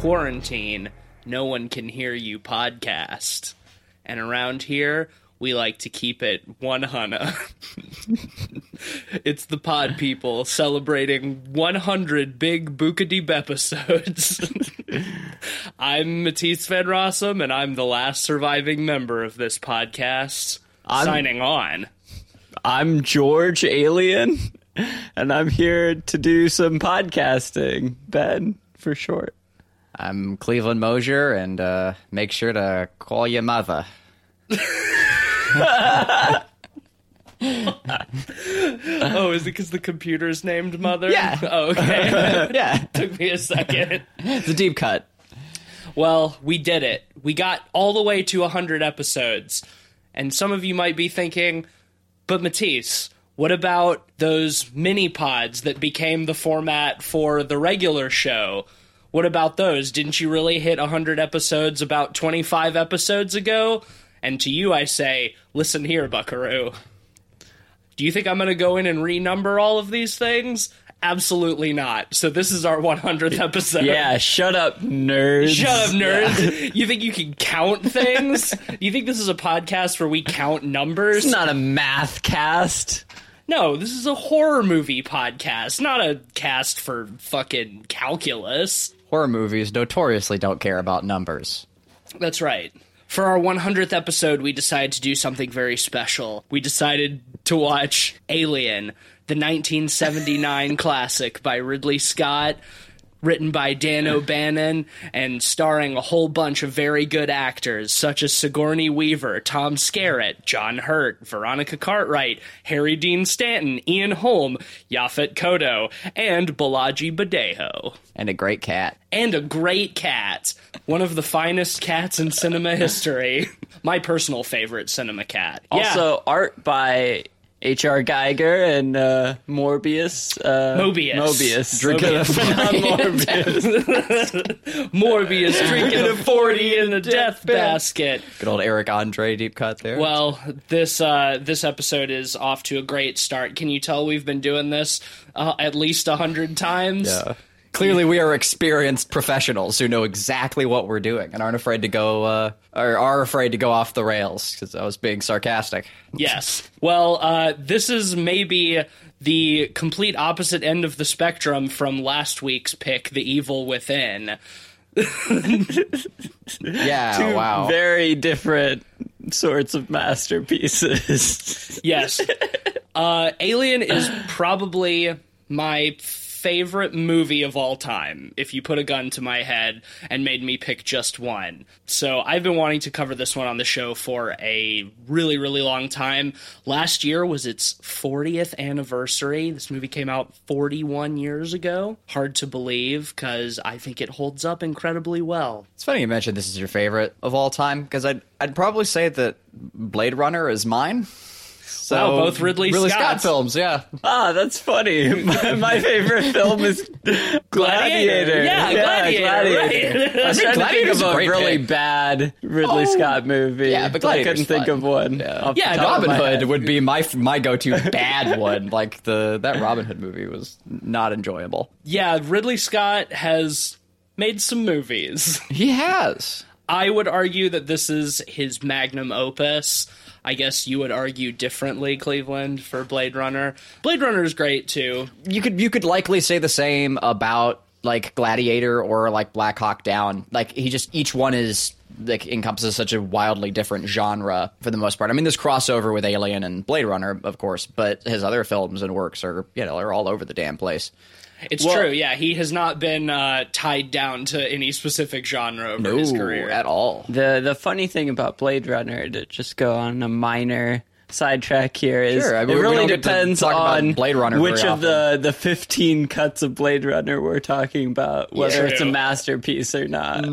quarantine, no one can hear you podcast. And around here, we like to keep it 100. it's the pod people celebrating 100 big Buka Deep episodes. I'm Matisse Van Rossum, and I'm the last surviving member of this podcast. I'm- Signing on. I'm George Alien, and I'm here to do some podcasting. Ben, for short. I'm Cleveland Mosier, and uh, make sure to call your mother. Oh, is it because the computer's named Mother? Yeah. Oh, okay. Yeah, Took me a second. it's a deep cut. Well, we did it. We got all the way to 100 episodes. And some of you might be thinking, but Matisse, what about those mini pods that became the format for the regular show? What about those? Didn't you really hit 100 episodes about 25 episodes ago? And to you, I say, listen here, buckaroo. Do you think I'm going to go in and renumber all of these things? Absolutely not. So this is our 100th episode. Yeah, shut up, nerds. Shut up, nerds. You think you can count things? you think this is a podcast where we count numbers? It's not a math cast. No, this is a horror movie podcast, not a cast for fucking calculus. Horror movies notoriously don't care about numbers. That's right. For our 100th episode, we decided to do something very special. We decided to watch Alien, the 1979 classic by Ridley Scott, written by Dan O'Bannon, and starring a whole bunch of very good actors, such as Sigourney Weaver, Tom Skerritt, John Hurt, Veronica Cartwright, Harry Dean Stanton, Ian Holm, Yaphet Kotto, and Bolaji Badejo And a great cat. and a great cat. One of the finest cats in cinema history. My personal favorite cinema cat. Yeah. Also, art by H.R. Giger and uh, Morbius. Uh, Mobius. Mobius. Drinking a Morbius Morbius drinking a 40 in the death basket. Good old Eric Andre deep cut there. Well, this uh, this episode is off to a great start. Can you tell we've been doing this uh, at least a hundred times? Uh, clearly, we are experienced professionals who know exactly what we're doing and aren't afraid to go, uh, or are afraid to go off the rails. Because I was being sarcastic. Yes. Well, uh, this is maybe the complete opposite end of the spectrum from last week's pick, The Evil Within. Yeah. Two wow. very different sorts of masterpieces. Yes. uh, Alien is probably my favorite movie of all time if you put a gun to my head and made me pick just one. So I've been wanting to cover this one on the show for a really, really long time. Last year was its 40th anniversary. This movie came out 41 years ago. Hard to believe because I think it holds up incredibly well. It's funny you mentioned this is your favorite of all time because I'd I'd probably say that Blade Runner is mine. So Wow, both Ridley Ridley Scott films, yeah. ah, that's funny. My, my favorite film is Gladiator. Yeah, Gladiator, right. I was trying to think of a a really pick. bad Ridley Oh, Scott movie. yeah, but I couldn't think of one. Yeah. Yeah, Robin Hood would be my my go-to bad one. Like the that Robin Hood movie was not enjoyable. Yeah, Ridley Scott has made some movies. He has. I would argue that this is his magnum opus. I guess you would argue differently, Cleveland, for Blade Runner. Blade Runner is great too. You could you could likely say the same about like Gladiator or like Black Hawk Down. Like he just each one is like encompasses such a wildly different genre for the most part. I mean, there's crossover with Alien and Blade Runner, of course, but his other films and works are you know are all over the damn place. It's Well- true, yeah. He has not been uh, tied down to any specific genre over his career. at all. The the funny thing about Blade Runner to just go on a minor sidetrack here is Sure, I mean, it really don't get to depends on Blade Runner which of the the 15 cuts of Blade Runner we're talking about, whether Yeah. it's a masterpiece or not.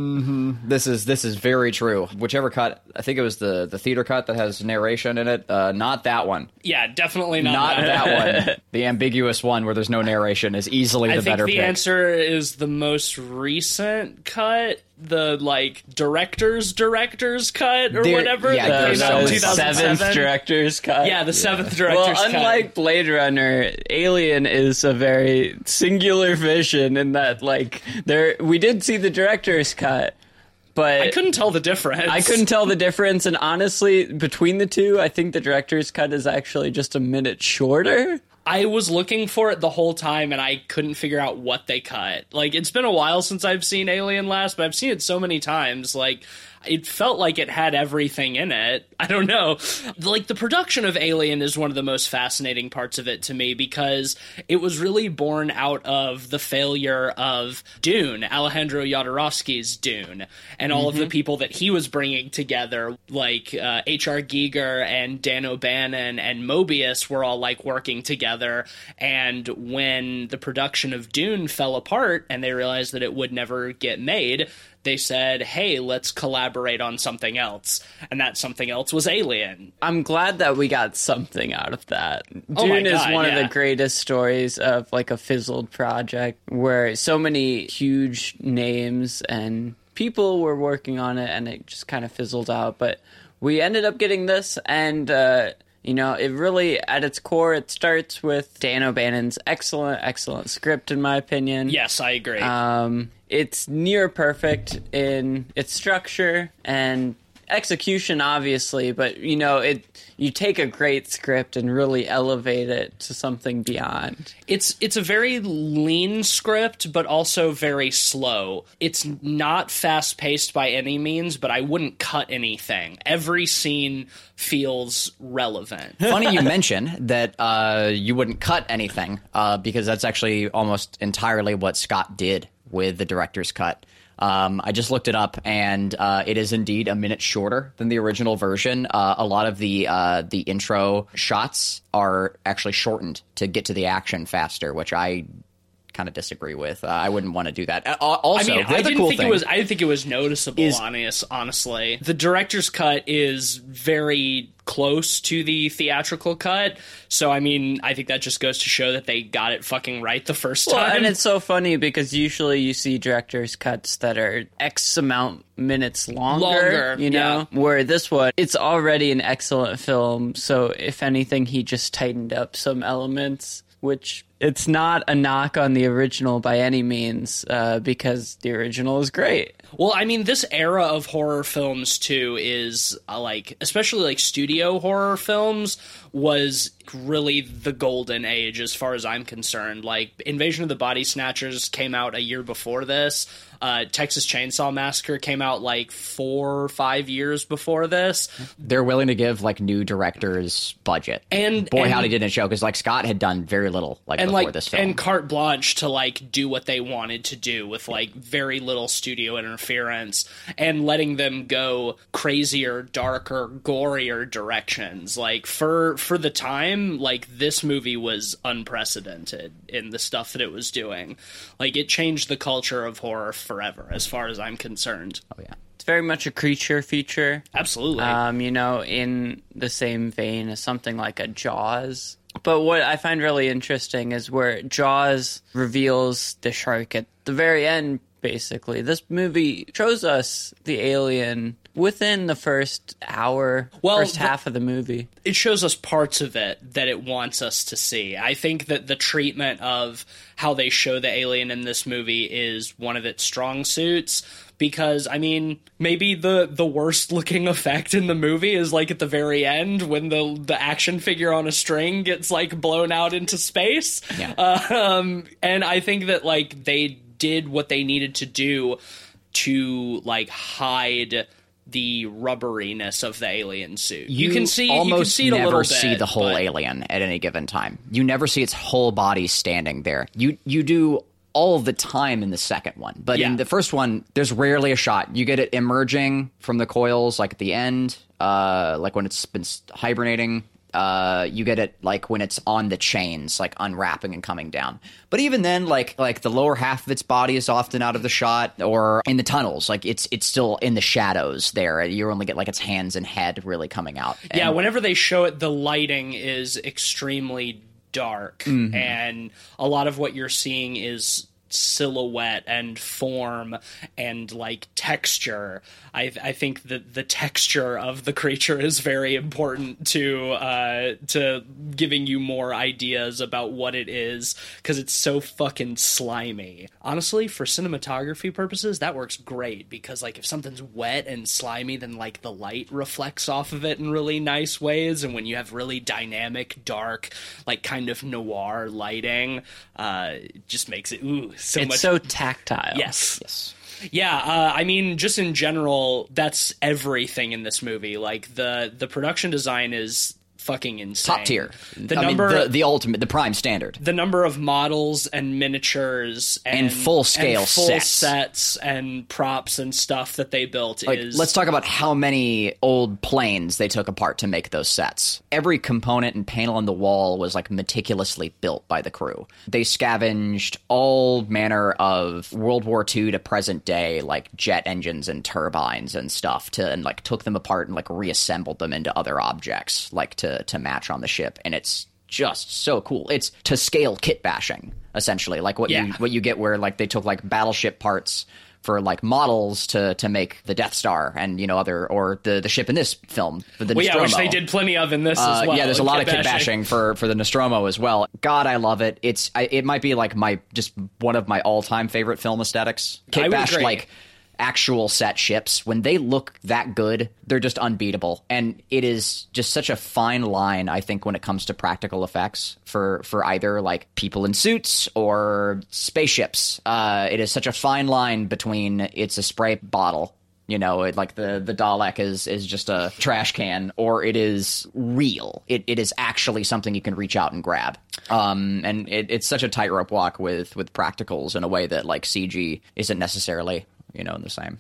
This is this is very true. Whichever cut, I think it was the the theater cut that has narration in it. Uh, not that one. Yeah, definitely not, Not that. that one. The ambiguous one where there's no narration is easily I the think better the pick. answer is the most recent cut the like director's director's cut or There- whatever yeah, that there's came out in the 2007. seventh director's cut. yeah, the seventh director's Well, cut. unlike Blade Runner, Alien is a very singular vision in that, like, there we did see the director's cut, but I couldn't tell the difference. I couldn't tell the difference. And honestly, between the two, I think the director's cut is actually just a minute shorter. I was looking for it the whole time and I couldn't figure out what they cut. Like it's been a while since I've seen Alien last, but I've seen it so many times. Like it felt like it had everything in it. I don't know. Like the production of Alien is one of the most fascinating parts of it to me because it was really born out of the failure of Dune, Alejandro Jodorowsky's Dune, and all of the people that he was bringing together, like uh, H.R. Giger and Dan O'Bannon and Mobius, were all like working together. And when the production of Dune fell apart and they realized that it would never get made, they said, "Hey, let's collaborate on something else," and that something else was Alien. I'm glad that we got something out of that. Oh Dune is God, one of the greatest stories of like a fizzled project where so many huge names and people were working on it and it just kind of fizzled out. But we ended up getting this and uh you know, it really, at its core, it starts with Dan O'Bannon's excellent, excellent script, in my opinion. Yes, I agree. Um, it's near perfect in its structure and execution, obviously, but you know, it you take a great script and really elevate it to something beyond. it's it's a very lean script but also very slow. It's not fast paced by any means but i wouldn't cut anything. Every scene feels relevant. Funny you mention that uh, you wouldn't cut anything uh, because that's actually almost entirely what Scott did with the director's cut. Um, I just looked it up, and uh, it is indeed a minute shorter than the original version. Uh, a lot of the uh, the intro shots are actually shortened to get to the action faster, which I kind of disagree with. Uh, I wouldn't want to do that. Also, I mean, I didn't cool think thing it was. I didn't think it was noticeable. is- honest, honestly, the director's cut is very close to the theatrical cut. So, I mean, I think that just goes to show that they got it fucking right the first Well, time. and it's so funny because usually you see director's cuts that are X amount minutes longer, Longer, you know, where this one, it's already an excellent film. So if anything, he just tightened up some elements, which it's not a knock on the original by any means, uh, because the original is great. Well, I mean, this era of horror films too is uh, like, especially like studio horror films, was really the golden age as far as I'm concerned. Like, Invasion of the Body Snatchers came out a year before this. Uh, Texas Chainsaw Massacre came out like four or five years before this. they're willing to give like new directors budget. And- boy, and- howdy did it show because like Scott had done very little like and before like this film. and carte blanche to like do what they wanted to do with like very little studio interference and letting them go crazier darker gorier directions like for for the time like this movie was unprecedented in the stuff that it was doing like it changed the culture of horror forever as far as i'm concerned oh yeah. It's very much a creature feature. absolutely um, you know, in the same vein as something like a Jaws. But what I find really interesting is where Jaws reveals the shark at the very end, basically. This movie shows us the alien within the first hour, Well, first the- half of the movie. it shows us parts of it that it wants us to see. I think that the treatment of how they show the alien in this movie is one of its strong suits because I mean, maybe the the worst looking effect in the movie is like at the very end when the the action figure on a string gets like blown out into space. Yeah. Um and I think that like they did what they needed to do to like hide the rubberiness of the alien suit. You, can see almost you can see it never a little see the whole but- alien at any given time. You never see its whole body standing there. You you do all the time in the second one, but Yeah. in the first one, there's rarely a shot. You get it emerging from the coils, like at the end, uh, like when it's been hibernating. Uh, you get it like when it's on the chains, like unwrapping and coming down. But even then, like like the lower half of its body is often out of the shot, or in the tunnels, like it's it's still in the shadows there. You only get like its hands and head really coming out. Yeah, whenever they show it, the lighting is extremely dark, Mm-hmm. and a lot of what you're seeing is silhouette and form and like texture. I I think that the texture of the creature is very important to uh to giving you more ideas about what it is cuz it's so fucking slimy. Honestly, for cinematography purposes, that works great because like if something's wet and slimy then like the light reflects off of it in really nice ways and when you have really dynamic dark like kind of noir lighting uh just makes it ooh so it's much so tactile. yes Yes. yeah uh, i mean just in general that's everything in this movie like the the production design is fucking insane Top tier. the I number mean, the, the ultimate, the prime standard. the number of models and miniatures and, And full-scale and full sets. sets and props and stuff that they built Like, is let's talk about how many old planes they took apart to make those sets. Every component and panel on the wall was like meticulously built by the crew. They scavenged all manner of World War II to present day, like jet engines and turbines and stuff, to and like took them apart and like reassembled them into other objects, like to to match on the ship. And it's just so cool. It's to scale kit bashing, essentially, like what you what you get where like they took like battleship parts for like models to to make the Death Star and you know other or the the ship in this film the well, yeah, which they did plenty of in this Uh, as well. yeah, there's a lot of kit bashing for for the Nostromo as well. God, I love it. It's I, it might be like my just one of my all time favorite film aesthetics. Kit bash like actual set ships when they look that good, they're just unbeatable. And it is just such a fine line, I think, when it comes to practical effects for for either like people in suits or spaceships. Uh, it is such a fine line between it's a spray bottle you know, it, like the the Dalek is is just a trash can, or it is real. It it is actually something you can reach out and grab. Um, and it, it's such a tightrope walk with with practicals in a way that like CG isn't necessarily you know the same.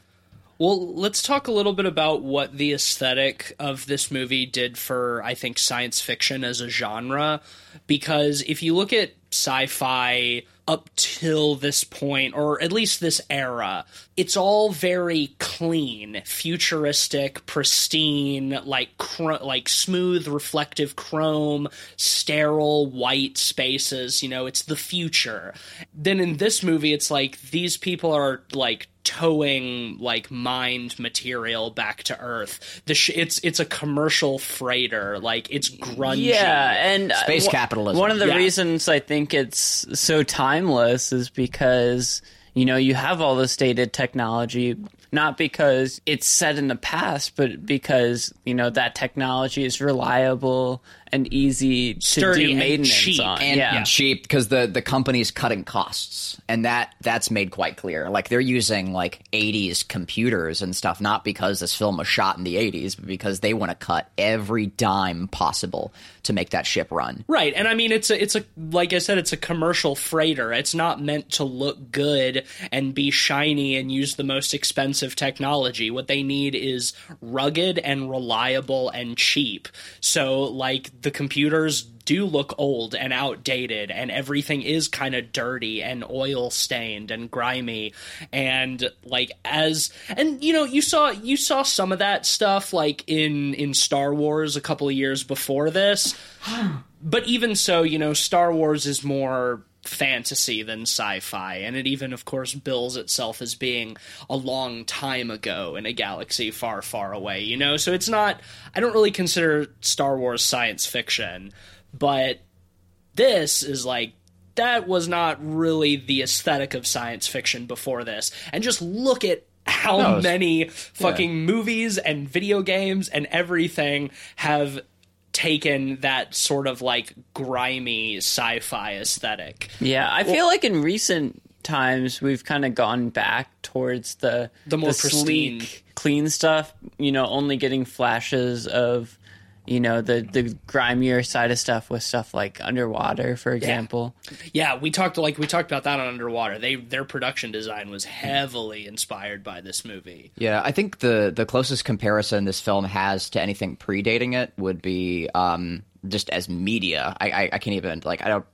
Well, let's talk a little bit about what the aesthetic of this movie did for, I think, science fiction as a genre. Because if you look at sci fi up till this point, or at least this era, it's all very clean, futuristic, pristine, like cr- like smooth, reflective chrome, sterile, white spaces. You know, it's the future. Then in this movie, it's like these people are like towing like mined material back to Earth. The sh- it's it's a commercial freighter, like it's grungy. Yeah, and uh, Space wh- capitalism. One of the Yeah. reasons I think it's so timeless is because you know you have all this dated technology, not because it's set in the past, but because you know that technology is reliable and easy to Sturdy do and maintenance cheap. on. and yeah. cheap because the the company's cutting costs and that that's made quite clear like they're using like 80s computers and stuff not because this film was shot in the 80s but because they want to cut every dime possible to make that ship run Right, and I mean it's a it's a like I said it's a commercial freighter. It's not meant to look good and be shiny and use the most expensive technology. What they need is rugged and reliable and cheap. So like the computers do look old and outdated and everything is kind of dirty and oil stained and grimy. And like as and you know you saw you saw some of that stuff like in in Star Wars a couple of years before this. But even so, you know, Star Wars is more fantasy than sci-fi and it even of course bills itself as being a long time ago in a galaxy far far away you know? So it's not i don't really consider star wars science fiction but this is like that was not really the aesthetic of science fiction before this. And just look at how No, many fucking movies and video games and everything have taken that sort of like grimy sci-fi aesthetic Yeah, I feel like in recent times we've kind of gone back towards the The more pristine. sleek, clean stuff. You know, only getting flashes of you know the the grimier side of stuff with stuff like underwater, for example. yeah we talked like we talked about that on underwater they their production design was heavily inspired by this movie Yeah, I think the the closest comparison this film has to anything predating it would be um, just as media. I, I I can't even like I don't.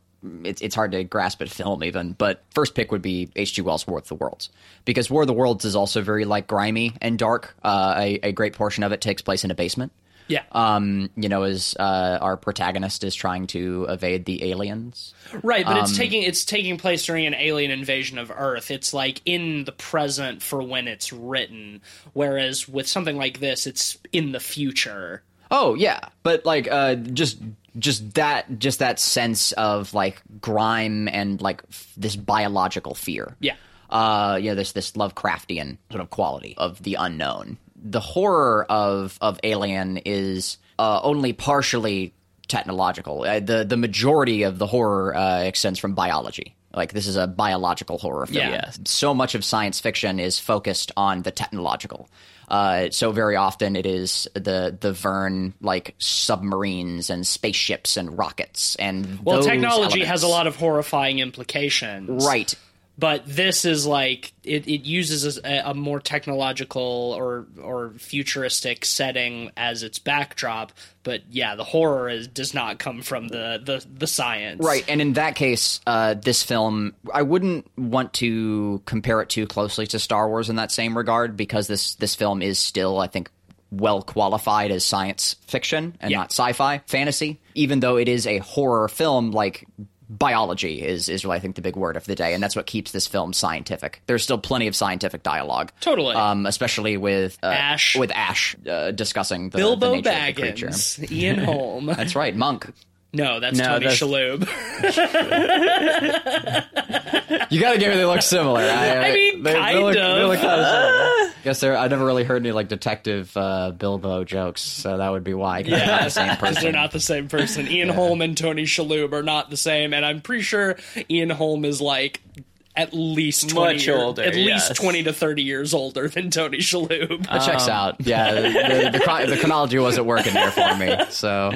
It's it's hard to grasp at film even, but first pick would be H.G. Wells' War of the Worlds because War of the Worlds is also very like grimy and dark. Uh, a, a great portion of it takes place in a basement. Yeah. Um, you know, as uh, our protagonist is trying to evade the aliens. Right, but Um, it's taking it's taking place during an alien invasion of Earth. It's like in the present for when it's written, whereas with something like this, it's in the future. Oh yeah, but like uh, just just that just that sense of like grime and like f- this biological fear. Yeah. Uh, you know, this this Lovecraftian sort of quality of the unknown. The horror of of Alien is uh, only partially technological. Uh, the the majority of the horror uh, extends from biology. Like this is a biological horror film. Yeah. So much of science fiction is focused on the technological. Uh, so very often it is the the Verne like submarines and spaceships and rockets and Well, technology elements. has a lot of horrifying implications. right. But this is like it, it uses a, a more technological or or futuristic setting as its backdrop but yeah the horror is, does not come from the the, the science Right, and in that case, uh, this film, I wouldn't want to compare it too closely to Star Wars in that same regard because this this film is still, I think, well qualified as science fiction and Yeah. not sci-fi fantasy. Even though it is a horror film, like biology is is really I think the big word of the day, and that's what keeps this film scientific. There's still plenty of scientific dialogue, Totally. um, especially with uh, Ash. with Ash uh, discussing the, bilbo the nature of the creature. baggins ian holm That's right, Monk. No that's No, tony that's- shalhoub You gotta give me they look similar. I, I mean, they, kind look, of. They look kind of similar. Guess I never really heard any like detective uh, Bilbo jokes, so that would be why. not the same because person. they're not the same person. Ian Holm and Tony Shalhoub are not the same, and I'm pretty sure Ian Holm is like at least 20 Much year- older, at least 20 to 30 years older than Tony Shalhoub. That checks um, out. Yeah, the, the, the, the chronology wasn't working there for me, so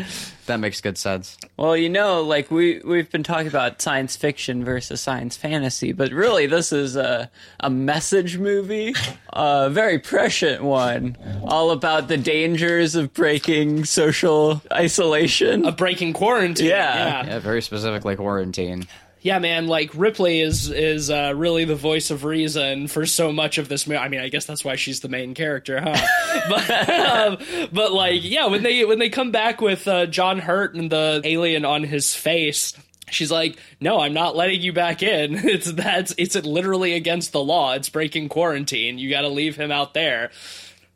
that makes good sense. Well, you know, like we we've been talking about science fiction versus science fantasy, but really this is a a message movie, a very prescient one, all about the dangers of breaking social isolation. of breaking quarantine. Yeah. yeah, Yeah, very specifically quarantine. Yeah, man. Like Ripley is is uh, really the voice of reason for so much of this movie. I mean, I guess that's why she's the main character, huh? but um, but like, yeah, when they when they come back with uh, John Hurt and the alien on his face. She's like, no, I'm not letting you back in. It's that's it's literally against the law. It's breaking quarantine. You got to leave him out there.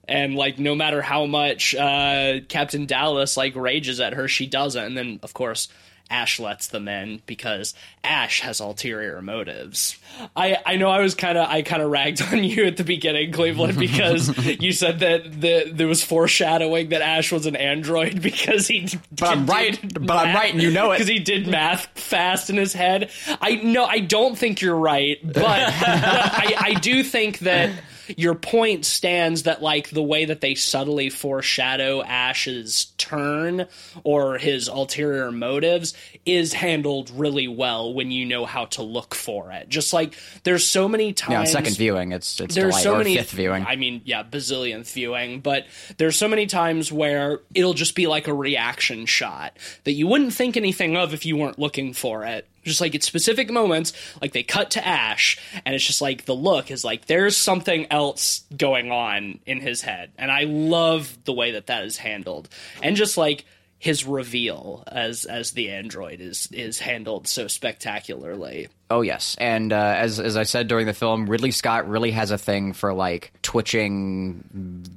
And like, no matter how much uh, Captain Dallas like rages at her, she doesn't. And then, of course, Ash lets them in because Ash has ulterior motives. I I know I was kind of I kind of ragged on you at the beginning, Cleveland, because you said that the, there was foreshadowing that Ash was an android because he. But I'm right. But I'm right, and you know it. because he did math fast in his head. I no, I don't think you're right, but, but I, I do think that your point stands that like the way that they subtly foreshadow Ash's turn or his ulterior motives is handled really well when you know how to look for it. Just like there's so many times Yeah, second viewing, it's it's there's delight, so or many fifth viewing. I mean, yeah, bazillionth viewing, but there's so many times where it'll just be like a reaction shot that you wouldn't think anything of if you weren't looking for it. Just like at specific moments, like they cut to Ash, and it's just like the look is like there's something else going on in his head, and I love the way that that is handled, and just like his reveal as as the android is is handled so spectacularly. Oh yes, and uh, as as I said during the film, Ridley Scott really has a thing for like twitching,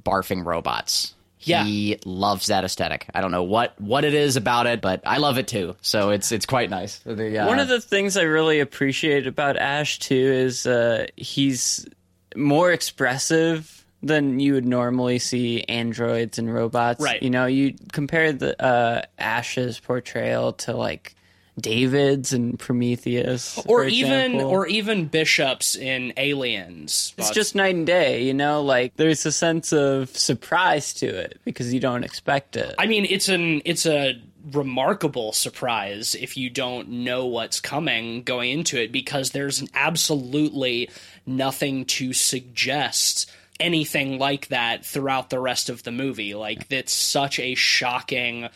barfing robots. Yeah. He loves that aesthetic. I don't know what what it is about it, but I love it too. So it's it's quite nice. The, uh, One of the things I really appreciate about Ash too is uh, he's more expressive than you would normally see androids and robots. Right. You know, you compare the uh, Ash's portrayal to like David's and Prometheus, or even example. or even bishops in aliens It's just night and day, you know. Like there's a sense of surprise to it because you don't expect it. i mean it's an it's a remarkable surprise if you don't know what's coming going into it because there's absolutely nothing to suggest anything like that throughout the rest of the movie like it's such a shocking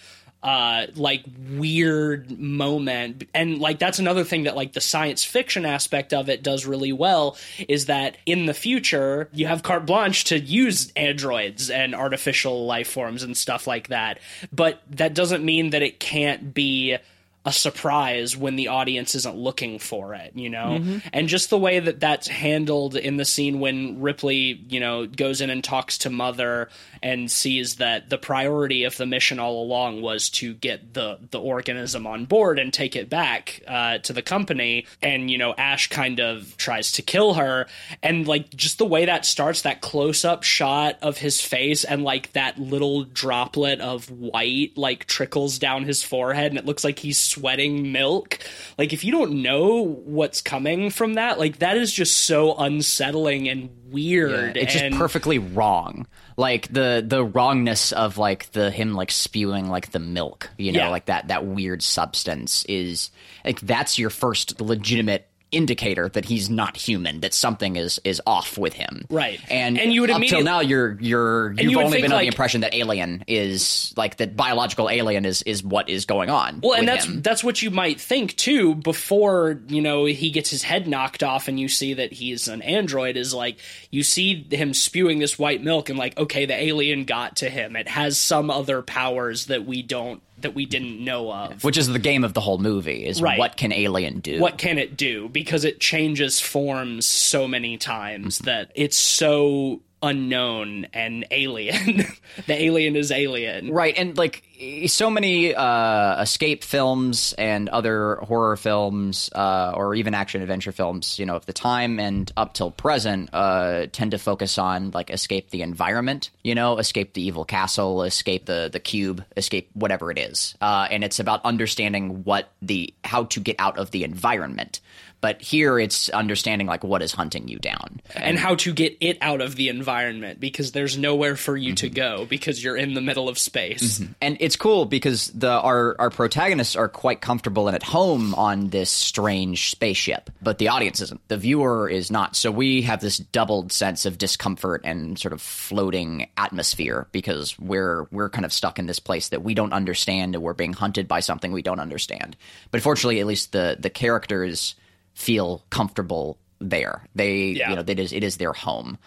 uh like weird moment. And like that's another thing that like the science fiction aspect of it does really well is that in the future you have carte blanche to use androids and artificial life forms and stuff like that. But that doesn't mean that it can't be a surprise when the audience isn't looking for it, you know? And just the way that that's handled in the scene when Ripley, you know, goes in and talks to Mother and sees that the priority of the mission all along was to get the the organism on board and take it back uh, to the company. And, you know, Ash kind of tries to kill her. And, like, just the way that starts, that close up shot of his face and, like, that little droplet of white, like, trickles down his forehead and it looks like he's sweating milk. Like if you don't know what's coming from that, like that is just so unsettling and weird. It's just perfectly wrong. Like the the wrongness of like the him like spewing like the milk, you know, Yeah. like that that weird substance is like that's your first legitimate indicator that he's not human, that something is is off with him. Right. And And you would up till now you're you're you've you only been under like- the impression that alien is like that biological alien is is what is going on. Well, and that's him. that's what you might think too before you know he gets his head knocked off and you see that he's an android. Is like you see him spewing this white milk and like okay, the alien got to him. It has some other powers that we don't that we didn't know of. which is the game of the whole movie is Right. what can alien do? what can it do because it changes forms so many times mm-hmm. that it's so unknown and alien. The alien is alien. Right, and like so many uh, escape films and other horror films, uh, or even action adventure films, you know, of the time and up till present, uh, tend to focus on like escape the environment, you know, escape the evil castle, escape the the cube, escape whatever it is, uh, and it's about understanding what the how to get out of the environment. But here, it's understanding like what is hunting you down. and how to get it out of the environment because there's nowhere for you to mm-hmm. go because you're in the middle of space mm-hmm. and it's cool because the our our protagonists are quite comfortable and at home on this strange spaceship, but the audience isn't. The viewer is not. So we have this doubled sense of discomfort and sort of floating atmosphere because we're we're kind of stuck in this place that we don't understand and we're being hunted by something we don't understand. But fortunately, at least the the characters feel comfortable there. They Yeah. you know it is it is their home.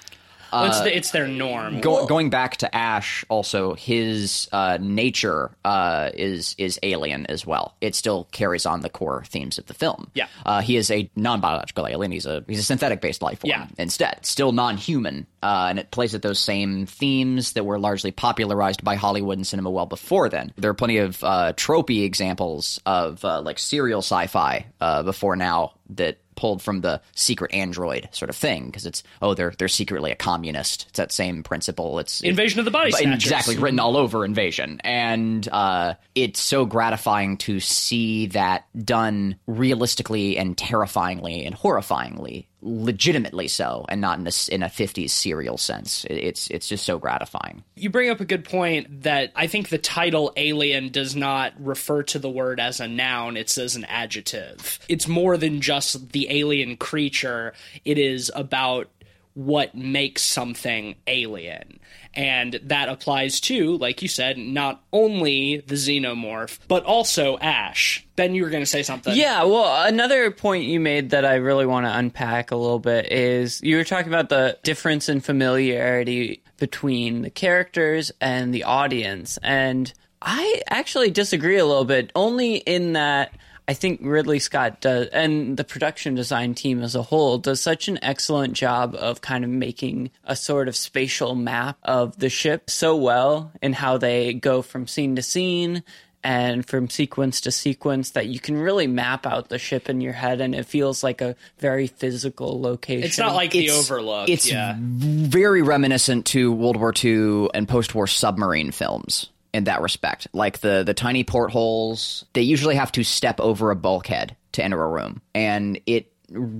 It's, the, it's their norm Go, going back to Ash, also his uh, nature uh, is is alien as well. It still carries on the core themes of the film. Yeah. uh, he is a non biological alien. He's a he's a synthetic based life form. Yeah. instead, still non human, uh, and it plays at those same themes that were largely popularized by Hollywood and cinema well before then. There are plenty of uh, tropey examples of uh, like serial sci-fi uh, before now that pulled from the secret android sort of thing because it's oh they're they're secretly a communist. It's that same principle. It's invasion of the body snatchers exactly written all over invasion and uh, it's so gratifying to see that done realistically and terrifyingly and horrifyingly legitimately so and not in a, in a 50s serial sense it's it's just so gratifying you bring up a good point that I think the title alien does not refer to the word as a noun, it's as an adjective. It's more than just the alien creature, it is about what makes something alien. And that applies to, like you said, not only the xenomorph, but also Ash. Ben, you were going to say something. Yeah, well, another point you made that I really want to unpack a little bit is you were talking about the difference in familiarity between the characters and the audience. And I actually disagree a little bit, only in that I think Ridley Scott does, and the production design team as a whole, does such an excellent job of kind of making a sort of spatial map of the ship so well in how they go from scene to scene and from sequence to sequence that you can really map out the ship in your head and it feels like a very physical location. It's not like the Overlook. it's yeah. very reminiscent to world war ii and post-war submarine films in that respect. Like the the tiny portholes they usually have to step over a bulkhead to enter a room. And it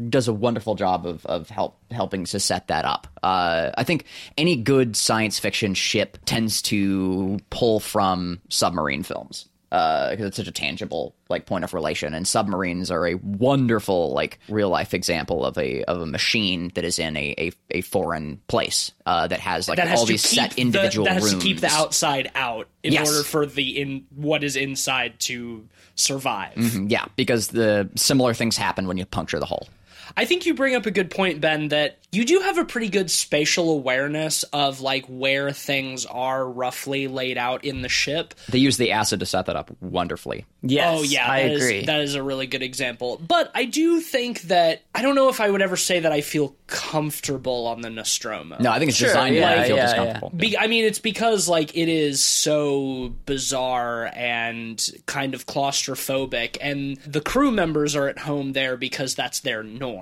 does a wonderful job of, of help helping to set that up. Uh, I think any good science fiction ship tends to pull from submarine films because it's such a tangible like point of relation. And submarines are a wonderful like real life example of a of a machine that is in a a, a foreign place uh, that has like that has all these set the- individual that has rooms. to keep the outside out in Yes. order for the in what is inside to survive. Yeah, because the similar things happen when you puncture the hole. I think you bring up a good point, Ben, that you do have a pretty good spatial awareness of like where things are roughly laid out in the ship. They use the acid to set that up wonderfully. Yes, oh yeah, I that is- agree. that is a really good example. But I do think that I don't know if I would ever say that I feel comfortable on the Nostromo. No, I think it's Sure, designed to yeah, make you feel yeah, discomfortable. Be- I mean, it's because like it is so bizarre and kind of claustrophobic, and the crew members are at home there because that's their norm.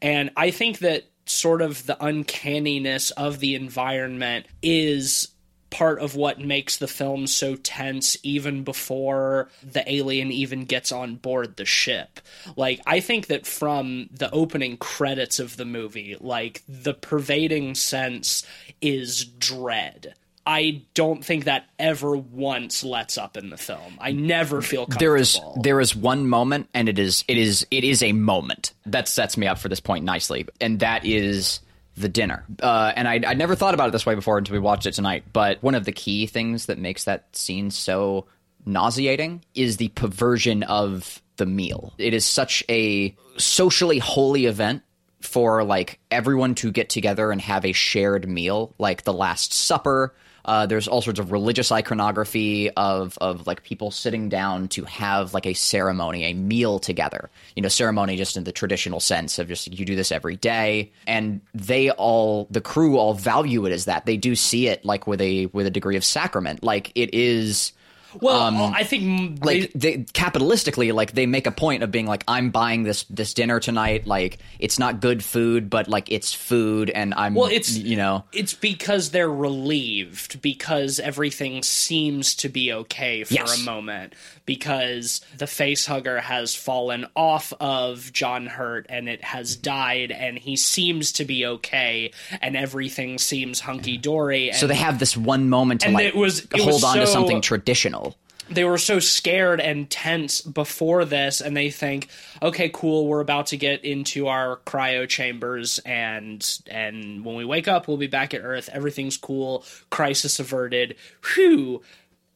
And I think that sort of the uncanniness of the environment is part of what makes the film so tense even before the alien even gets on board the ship. Like I think that from the opening credits of the movie, like the pervading sense is dread. I don't think that ever once lets up in the film. I never feel comfortable. there is there is one moment and it is it is it is a moment that sets me up for this point nicely and that is the dinner uh, and I, I never thought about it this way before until we watched it tonight but one of the key things that makes that scene so nauseating is the perversion of the meal it is such a socially holy event for like everyone to get together and have a shared meal, like the Last Supper. Uh, there's all sorts of religious iconography of of like people sitting down to have like a ceremony, a meal together. You know, ceremony just in the traditional sense of just you do this every day, and they all the crew all value it as that. They do see it like with a with a degree of sacrament, like it is well, I think um, like they capitalistically like they make a point of being like i'm buying this this dinner tonight like it's not good food but like it's food and i'm Well, it's you know it's because they're relieved because everything seems to be okay for Yes. a moment because the face hugger has fallen off of John Hurt and it has died and he seems to be okay and everything seems hunky dory. so they have this one moment to like it was- it hold was on to something traditional they were so scared and tense before this and they think okay cool we're about to get into our cryo chambers and and when we wake up we'll be back at earth. Everything's cool. Crisis averted. Whew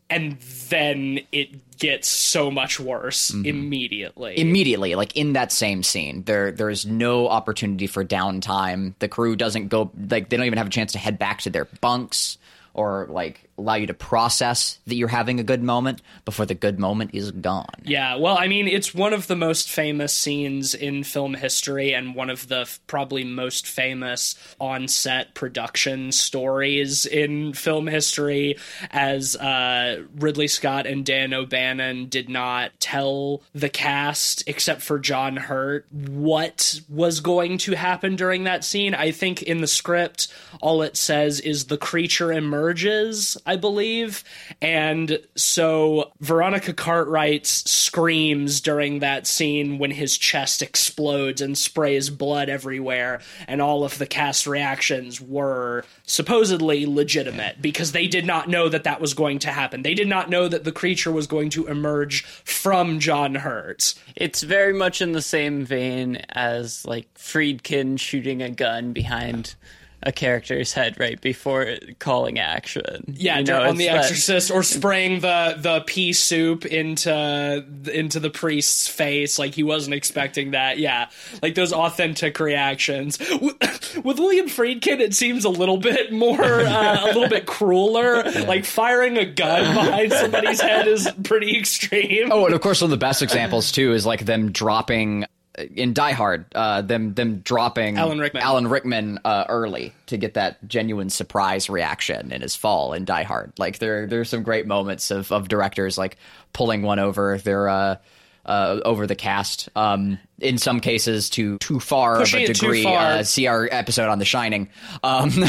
and then it gets so much worse mm-hmm. immediately. Immediately like in that same scene there there's no opportunity for downtime. The crew doesn't go like they don't even have a chance to head back to their bunks or like allow you to process that you're having a good moment before the good moment is gone Yeah, well, I mean, it's one of the most famous scenes in film history and one of the f- probably most famous on set production stories in film history, as uh, Ridley Scott and Dan O'Bannon did not tell the cast, except for John Hurt, what was going to happen during that scene. I think in the script, all it says is the creature emerges, I believe. And so Veronica Cartwright screams during that scene when his chest explodes and sprays blood everywhere. And all of the cast reactions were supposedly legitimate because they did not know that that was going to happen. They did not know that the creature was going to emerge from John Hurt. It's very much in the same vein as like Friedkin shooting a gun behind a character's head right before calling action. Yeah, You know, on The it's that- Exorcist, or spraying the the pea soup into into the priest's face, like he wasn't expecting that. Yeah, like those authentic reactions. With with William Friedkin, it seems a little bit more, uh, a little bit crueler. Like firing a gun behind somebody's head is pretty extreme. Oh, and of course, one of the best examples too is like them dropping in Die Hard, uh, them them dropping Alan Rickman. Alan Rickman uh, early to get that genuine surprise reaction in his fall in Die Hard. Like there there's some great moments of, of directors like pulling one over their uh, uh, over the cast. Um, in some cases to too far Pushing of a degree. Uh, see our episode on The Shining. Um,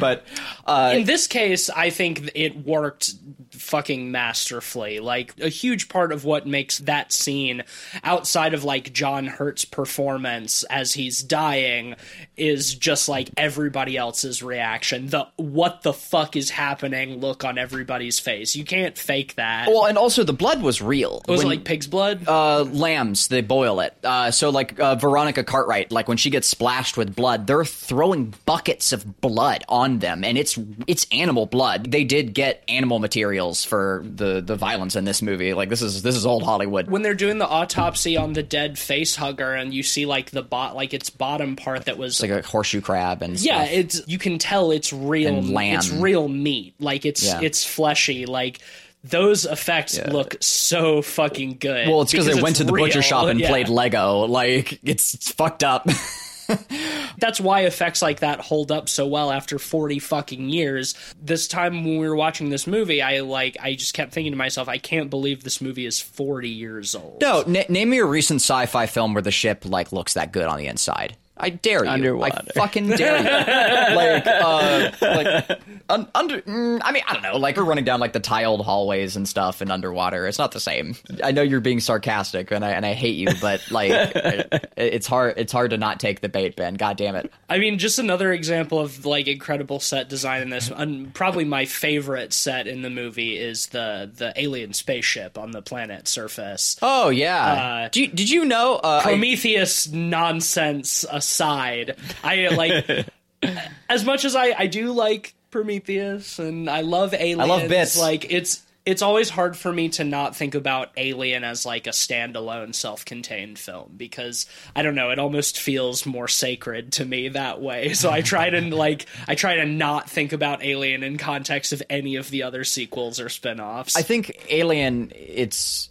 but uh, in this case, I think it worked fucking masterfully. Like a huge part of what makes that scene outside of like John Hurt's performance as he's dying is just like everybody else's reaction. The what the fuck is happening look on everybody's face. You can't fake that. well, and also the blood was real. was it When- like pig's blood? uh, lambs. They boil it. Uh, so like uh, Veronica Cartwright, like when she gets splashed with blood, they're throwing buckets of blood on them, and it's it's animal blood. They did get animal materials for the the violence in this movie. Like this is this is old Hollywood. when they're doing the autopsy on the dead face hugger and you see like the bot like its bottom part that was like a horseshoe crab and yeah stuff. it's you can tell it's real And lamb. it's real meat like it's Yeah. it's fleshy like those effects look so fucking good well, it's because they went to the butcher shop and Yeah. played Lego. Like it's, it's fucked up. that's why effects like that hold up so well after 40 fucking years this time when we were watching this movie i like i just kept thinking to myself i can't believe this movie is 40 years old no, na- name me a recent sci-fi film where the ship like looks that good on the inside. I dare you. Underwater. I fucking dare you. like, uh, like un- under. Mm, I mean, I don't know. Like we're running down like the tiled hallways and stuff and underwater. It's not the same. I know you're being sarcastic, and I and I hate you, but like, it- it's hard. It's hard to not take the bait, Ben. God damn it. I mean, just another example of like incredible set design in this. And probably my favorite set in the movie is the the alien spaceship on the planet surface. Oh yeah. Uh, did, you, did you know? Uh, I- Prometheus nonsense aside, I like as much as I I do like Prometheus and I love aliens. love bits. Like it's it's always hard for me to not think about Alien as like a standalone, self-contained film because I don't know, it almost feels more sacred to me that way. So I try to like I try to not think about Alien in context of any of the other sequels or spin-offs. I think Alien, it's.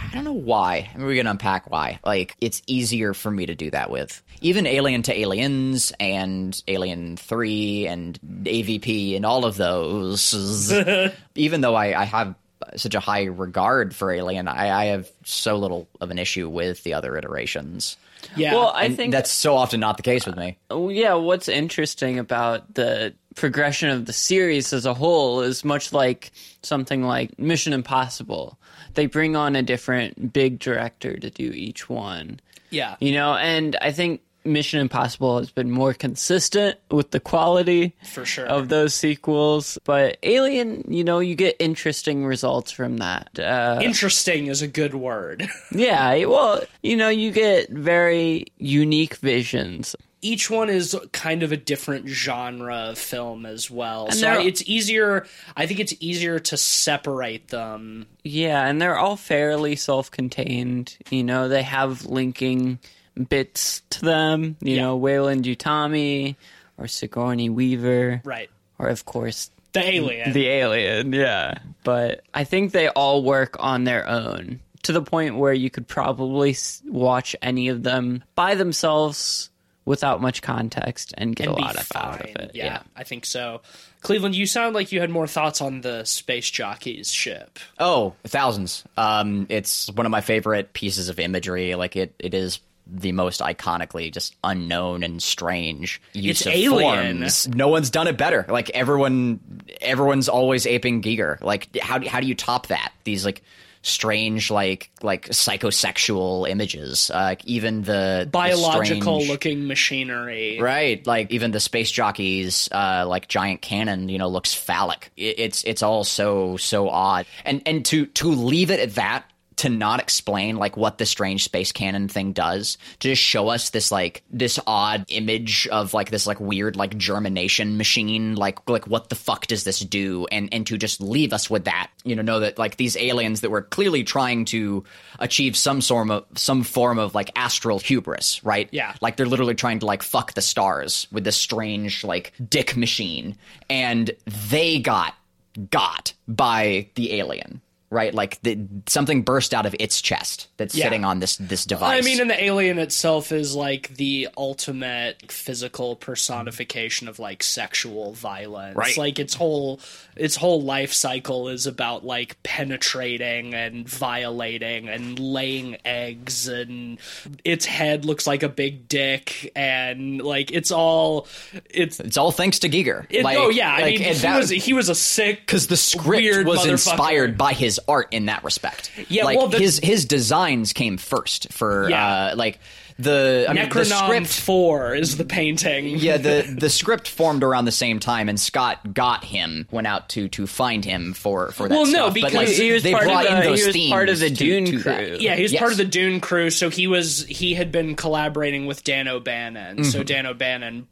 I don't know why. I mean, we're gonna unpack why. Like, it's easier for me to do that with. Even Alien to Aliens and Alien 3 and AVP and all of those. even though I, I have such a high regard for Alien, I, I have so little of an issue with the other iterations. yeah. Well, I And think that's so often not the case with me. Oh, yeah, what's interesting about the progression of the series as a whole is much like something like Mission Impossible. They bring on a different big director to do each one. yeah. You know, and I think Mission Impossible has been more consistent with the quality For sure. of those sequels, but Alien, you know, you get interesting results from that. Uh, Interesting is a good word. yeah, well, you know, you get very unique visions. each one is kind of a different genre of film as well. so it's easier. I think it's easier to separate them. Yeah, and they're all fairly self-contained. You know, they have linking bits to them. You Yeah. know, Weyland-Yutani or Sigourney Weaver, Right. or of course The alien. the alien. Yeah, but I think they all work on their own to the point where you could probably watch any of them by themselves without much context and get and a lot of out of fine. it. Yeah, I think so. Cleveland, you sound like you had more thoughts on the space jockey's ship. Oh, thousands. Um, it's one of my favorite pieces of imagery. Like it, it is the most iconically just unknown and strange use It's of alien. forms. No one's done it better. Like everyone, everyone's always aping Giger. Like how do- how do you top that? These like strange like like psychosexual images. Uh, even the the Biological strange- looking machinery. Right, like even the space jockey's uh, like giant cannon, you know, looks phallic. It, it's it's all so so odd, and and to to leave it at that, to not explain like what the strange space cannon thing does, to just show us this like this odd image of like this like weird like germination machine, like like what the fuck does this do, and and to just leave us with that, you know, know that like these aliens that were clearly trying to achieve some form of some form of like astral hubris, right? Yeah. like they're literally trying to like fuck the stars with this strange like dick machine and they got got by the alien right? Like the, something burst out of its chest that's Yeah. sitting on this this device. I mean, and the alien itself is like the ultimate physical personification of like sexual violence. Right. Like its whole its whole life cycle is about like penetrating and violating and laying eggs and its head looks like a big dick and like it's all it's it's all thanks to Giger. it, oh, like, oh yeah, I mean he that- was he was a sick because the script was inspired by his art in that respect. Yeah, like well, the- his his designs came first for Yeah. uh, like the I mean, the script. Four is the painting. Yeah, the the script formed around the same time, and Scott got him, went out to to find him for for that Well, no, because like, he was they part of brought the- in those he was part of the Dune to crew. Yeah, he's Yes. part of the Dune crew, so he was he had been collaborating with Dan O'Bannon. So Dan O'Bannon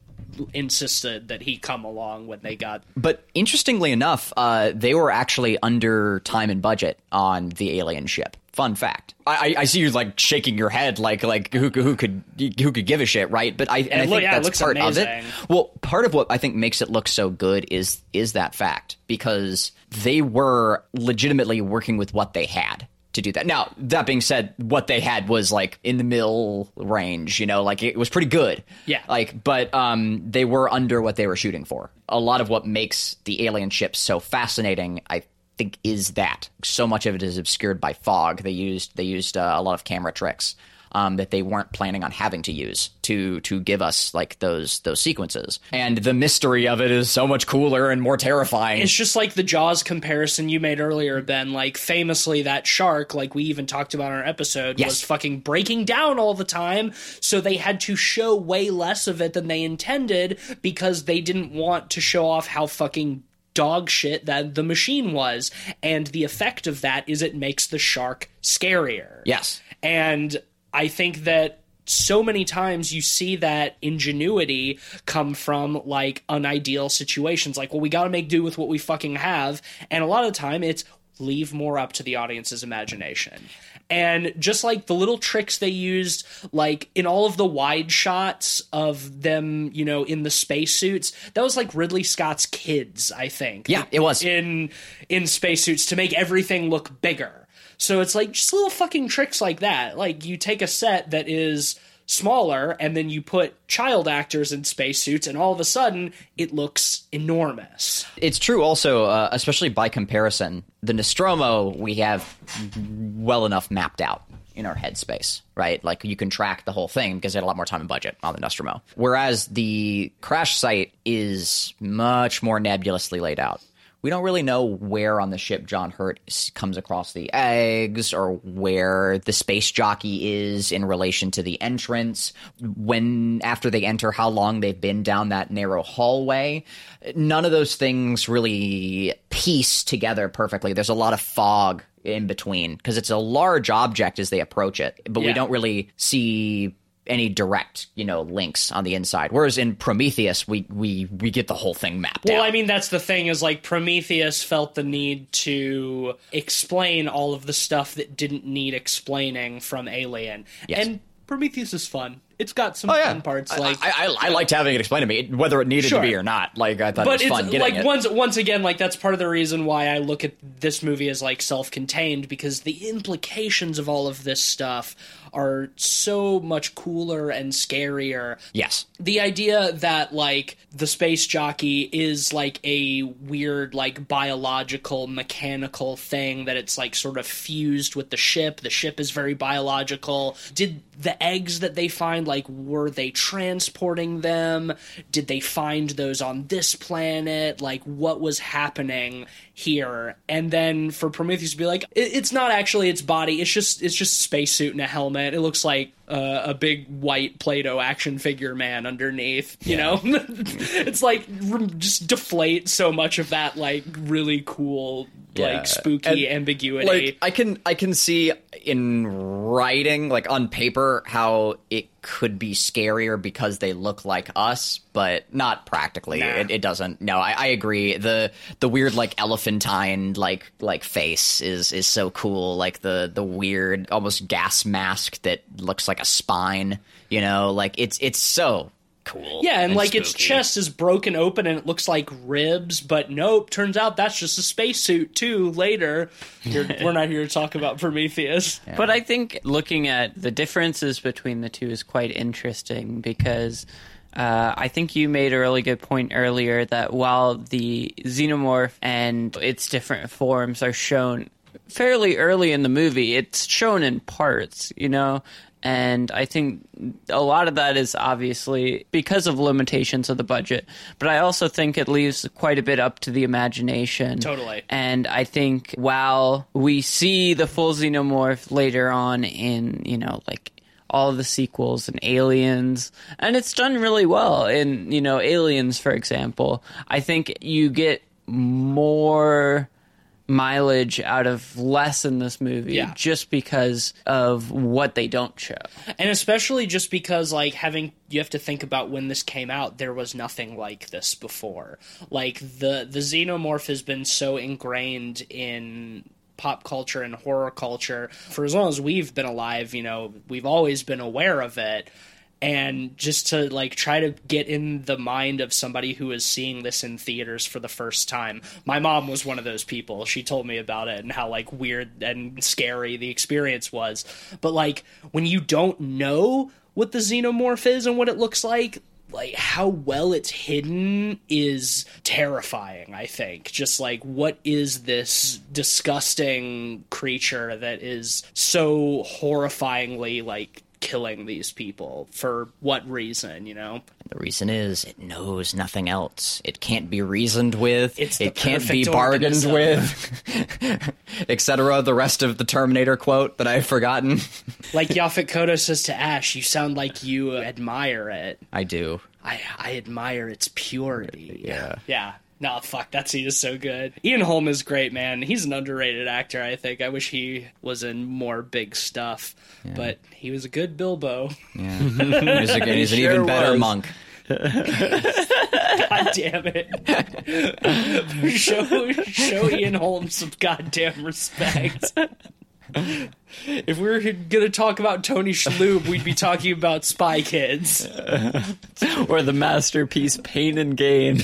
insisted that he come along when they got But interestingly enough, uh, they were actually under time and budget on the alien ship. Fun fact. I, I I see you like shaking your head, like like who who could who could give a shit, right? But I and I It think look- yeah, it that's part of it. Well, part of what I think makes it look so good is is that fact because they were legitimately working with what they had to do that. Now, that being said, what they had was like in the middle range, you know, like it was pretty good. Yeah. Like, but um, they were under what they were shooting for. A lot of what makes the alien ships so fascinating, I think, is that so much of it is obscured by fog. They used they used uh, a lot of camera tricks. Um, that they weren't planning on having to use to to give us like those those sequences, and the mystery of it is so much cooler and more terrifying. It's just like the Jaws comparison you made earlier, Ben. Like famously, that shark, like we even talked about in our episode, Yes. was fucking breaking down all the time. So they had to show way less of it than they intended because they didn't want to show off how fucking dog shit that the machine was. And the effect of that is it makes the shark scarier. yes, And I think that so many times you see that ingenuity come from like unideal situations. Like, well, we got to make do with what we fucking have. And a lot of the time it's leave more up to the audience's imagination. And just like the little tricks they used, like in all of the wide shots of them, you know, in the spacesuits, that was like Ridley Scott's kids, I think. Yeah, it was. In in spacesuits to make everything look bigger. So it's like just little fucking tricks like that. Like you take a set that is smaller and then you put child actors in spacesuits and all of a sudden it looks enormous. It's true also, uh, especially by comparison, the Nostromo we have well enough mapped out in our headspace, right? Like you can track the whole thing because they had a lot more time and budget on the Nostromo. Whereas the crash site is much more nebulously laid out. We don't really know where on the ship John Hurt comes across the eggs or where the space jockey is in relation to the entrance. When, after they enter, how long they've been down that narrow hallway. None of those things really piece together perfectly. There's a lot of fog in between because it's a large object as they approach it, but we don't really see any direct, you know, links on the inside. Whereas in Prometheus, we we we get the whole thing mapped Well, out. I mean, that's the thing is like Prometheus felt the need to explain all of the stuff that didn't need explaining from Alien. Yes. And Prometheus is fun. It's got some Oh, yeah. fun parts I- like I, I, I liked having it explained to me, whether it needed Sure. to be or not. Like I thought but it was it's fun getting like it. once once again like that's part of the reason why I look at this movie as like self-contained because the implications of all of this stuff are so much cooler and scarier. yes, The idea that like the space jockey is like a weird like biological mechanical thing that it's like sort of fused with the ship. The ship is very biological. Did the eggs that they find like were they transporting them? Did they find those on this planet? Like what was happening here? And then for Prometheus to be like, it's not actually its body. It's just it's just a spacesuit and a helmet. It. Looks like uh, a big white Play-Doh action figure man underneath. You know, it's like just deflate so much of that like really cool Yeah. like spooky And, ambiguity. like I can I can see in writing, like on paper, how it could be scarier because they look like us, but not practically. Nah. It, it doesn't. No, I, I agree. the The weird like elephantine like like face is is so cool. Like the the weird almost gas mask that looks like a spine. You know, like it's it's so cool. Yeah, and, like its chest is broken open and it looks like ribs, but nope, turns out that's just a spacesuit too. Later, You're- we're not here to talk about Prometheus. But I think looking at the differences between the two is quite interesting because uh, I think you made a really good point earlier that while the xenomorph and its different forms are shown fairly early in the movie, it's shown in parts, you know? And I think a lot of that is obviously because of limitations of the budget. But I also think it leaves quite a bit up to the imagination. Totally. And I think while we see the full xenomorph later on in, you know, like all the sequels and Aliens, and it's done really well in, you know, Aliens, for example, I think you get more mileage out of less in this movie Yeah. just because of what they don't show. And especially just because like having you have to think about when this came out, there was nothing like this before. Like the the xenomorph has been so ingrained in pop culture and horror culture for as long as we've been alive, you know, we've always been aware of it. And just to like try to get in the mind of somebody who is seeing this in theaters for the first time. My mom was one of those people. She told me about it and how like weird and scary the experience was. But like when you don't know what the xenomorph is and what it looks like, like how well it's hidden is terrifying i think just like what is this disgusting creature that is so horrifyingly like killing these people for what reason you know The reason is it knows nothing else. It can't be reasoned with. It's it can't be bargained organism. with, etc. The rest of the Terminator quote that I've forgotten. like Yaphet Kotto says to Ash, you sound like you admire it. I do. I I admire its purity. Yeah. Yeah. No, fuck, that scene is so good. Ian Holm is great, man. He's an underrated actor, I think. I wish he was in more big stuff. But he was a good Bilbo. Yeah. he's, a, he's an Sure even better was. monk. God damn it. show, show Ian Holm some goddamn respect. If we were going to talk about Tony Shalhoub, we'd be talking about Spy Kids. or the masterpiece Pain and Gain.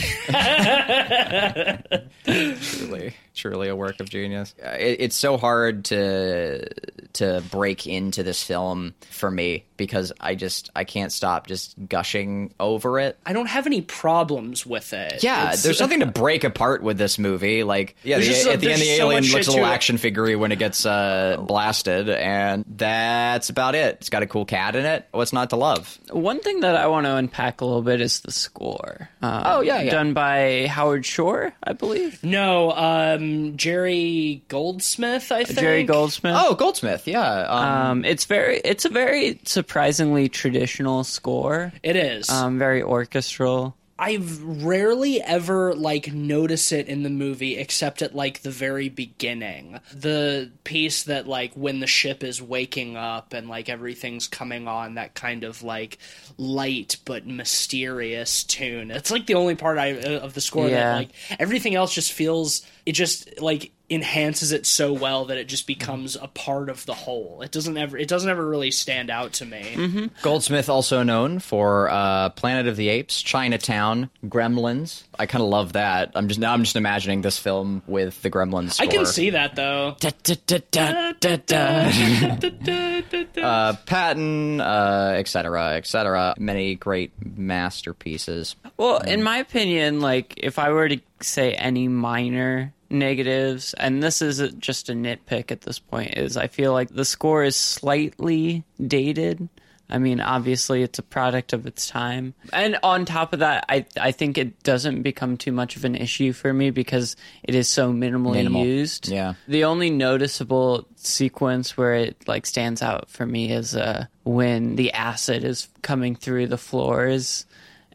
truly, truly a work of genius. Uh, It, it's so hard to to break into this film for me because I just I can't stop just gushing over it. I don't have any problems with it. Yeah, It's- there's nothing to break apart with this movie. Like, yeah, the, just- at the end, the just so alien much looks a little action figure when it gets uh, blasted, and that's about it. It's got a cool cat in it. What's not to love? One thing that I want to unpack a little bit is the score. Um, Oh, yeah, yeah. Done by Howard Shore, I believe. No, um, Jerry Goldsmith, I think. Jerry Goldsmith. Oh, Goldsmith, yeah. Um, Um, it's very, it's a very surprisingly traditional score. It is. Um, very orchestral. I've rarely ever like notice it in the movie except at like the very beginning. The piece that like when the ship is waking up and like everything's coming on that kind of like light but mysterious tune. It's like the only part I uh, of the score Yeah. that like everything else just feels it just like enhances it so well that it just becomes a part of the whole. It doesn't ever it doesn't ever really stand out to me. Goldsmith, also known for uh, Planet of the Apes, Chinatown, Gremlins. I kind of love that. I'm just now. I'm just imagining this film with the Gremlins. I can see that though. Da, da, da, uh, Patton, uh, et cetera, et cetera. Many great masterpieces. Well, in my opinion, like if I were to say any minor negatives, and this is just a nitpick at this point, is I feel like the score is slightly dated. I mean, obviously, it's a product of its time, and on top of that, I I think it doesn't become too much of an issue for me because it is so minimally Minimal. used. Yeah. The only noticeable sequence where it like stands out for me is uh when the acid is coming through the floors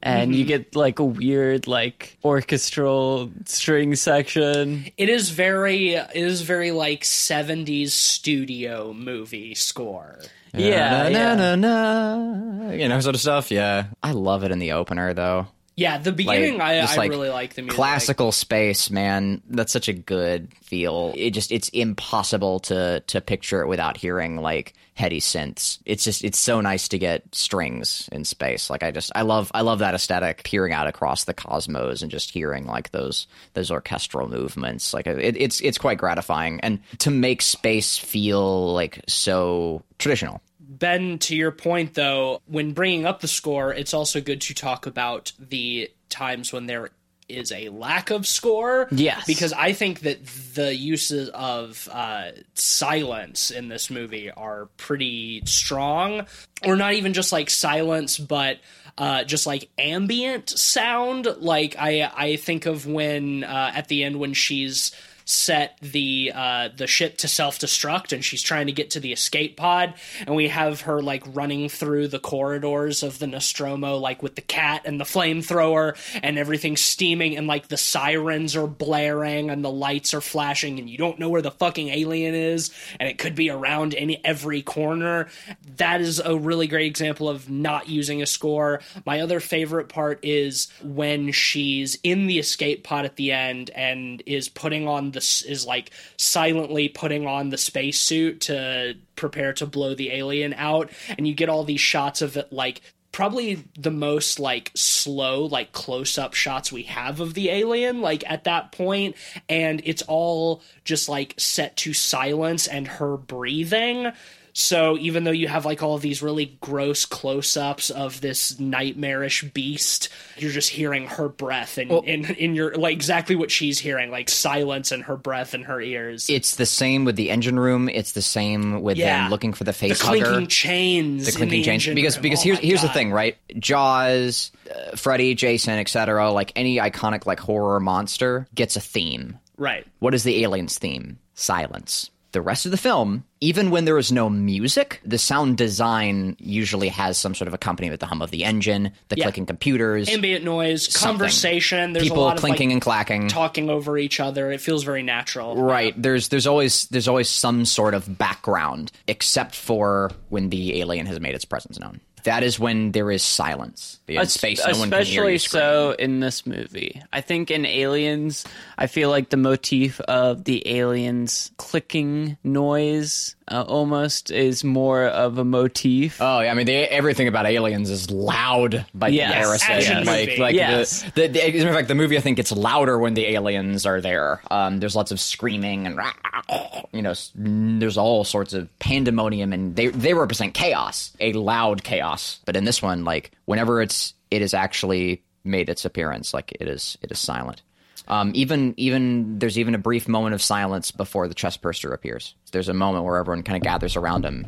and you mm-hmm. get like a weird like orchestral string section. It is very it is very like 70s studio movie score. Yeah, na, yeah. na, na, na, you know, sort of stuff. Yeah, I love it in the opener though. Yeah, the beginning I, just I really like the music. classical space, man. That's such a good feel. It just it's impossible to to picture it without hearing like heady synths. It's just it's so nice to get strings in space. Like I just I love I love that aesthetic peering out across the cosmos and just hearing like those those orchestral movements. Like it, it's it's quite gratifying and to make space feel like so traditional. Ben, to your point though, when bringing up the score, it's also good to talk about the times when there is a lack of score. Yes. Because I think that the uses of uh, silence in this movie are pretty strong. Or not even just like silence, but uh, just like ambient sound. Like I, I think of when uh, at the end when she's set the uh, the ship to self destruct, and she's trying to get to the escape pod, and we have her like running through the corridors of the Nostromo, like with the cat and the flamethrower, and everything steaming, and like the sirens are blaring and the lights are flashing, and you don't know where the fucking alien is, and it could be around any every corner. That is a really great example of not using a score. My other favorite part is when she's in the escape pod at the end and is putting on the is like silently putting on the spacesuit to prepare to blow the alien out and you get all these shots of it like probably the most like slow like close up shots we have of the alien like at that point and it's all just like set to silence and her breathing so even though you have like all of these really gross close-ups of this nightmarish beast, you're just hearing her breath and in, in your like exactly what she's hearing, like silence and her breath in her ears. It's the same with the engine room. It's the same with Yeah. them looking for the face the face clinking chains, the in clinking the chains because room. because Oh here's here's the thing right jaws uh, freddy jason etc like any iconic like horror monster gets a theme right? what is the aliens theme silence the rest of the film even when there is no music the sound design usually has some sort of accompaniment the hum of the engine the Yeah. clicking computers Ambient noise, conversation. There's people a lot of clinking like, and clacking talking over each other. It feels very natural. Right. There's there's always there's always some sort of background, except for when the alien has made its presence known. That is when there is silence. In Es- space, no one can hear especially so in this movie. I think in Aliens, I feel like the motif of the aliens clicking noise uh, almost is more of a motif. Oh yeah, I mean they, everything about aliens is loud by Yes. comparison. Action Like like Yes. the, the, the as a matter of fact, the movie I think gets louder when the aliens are there. Um, there's lots of screaming and you know there's all sorts of pandemonium and they they represent chaos, a loud chaos. But in this one, like whenever it's it is actually made its appearance, like it is it is silent. Um, even even there's even a brief moment of silence before the chest burster appears. There's a moment where everyone kind of gathers around him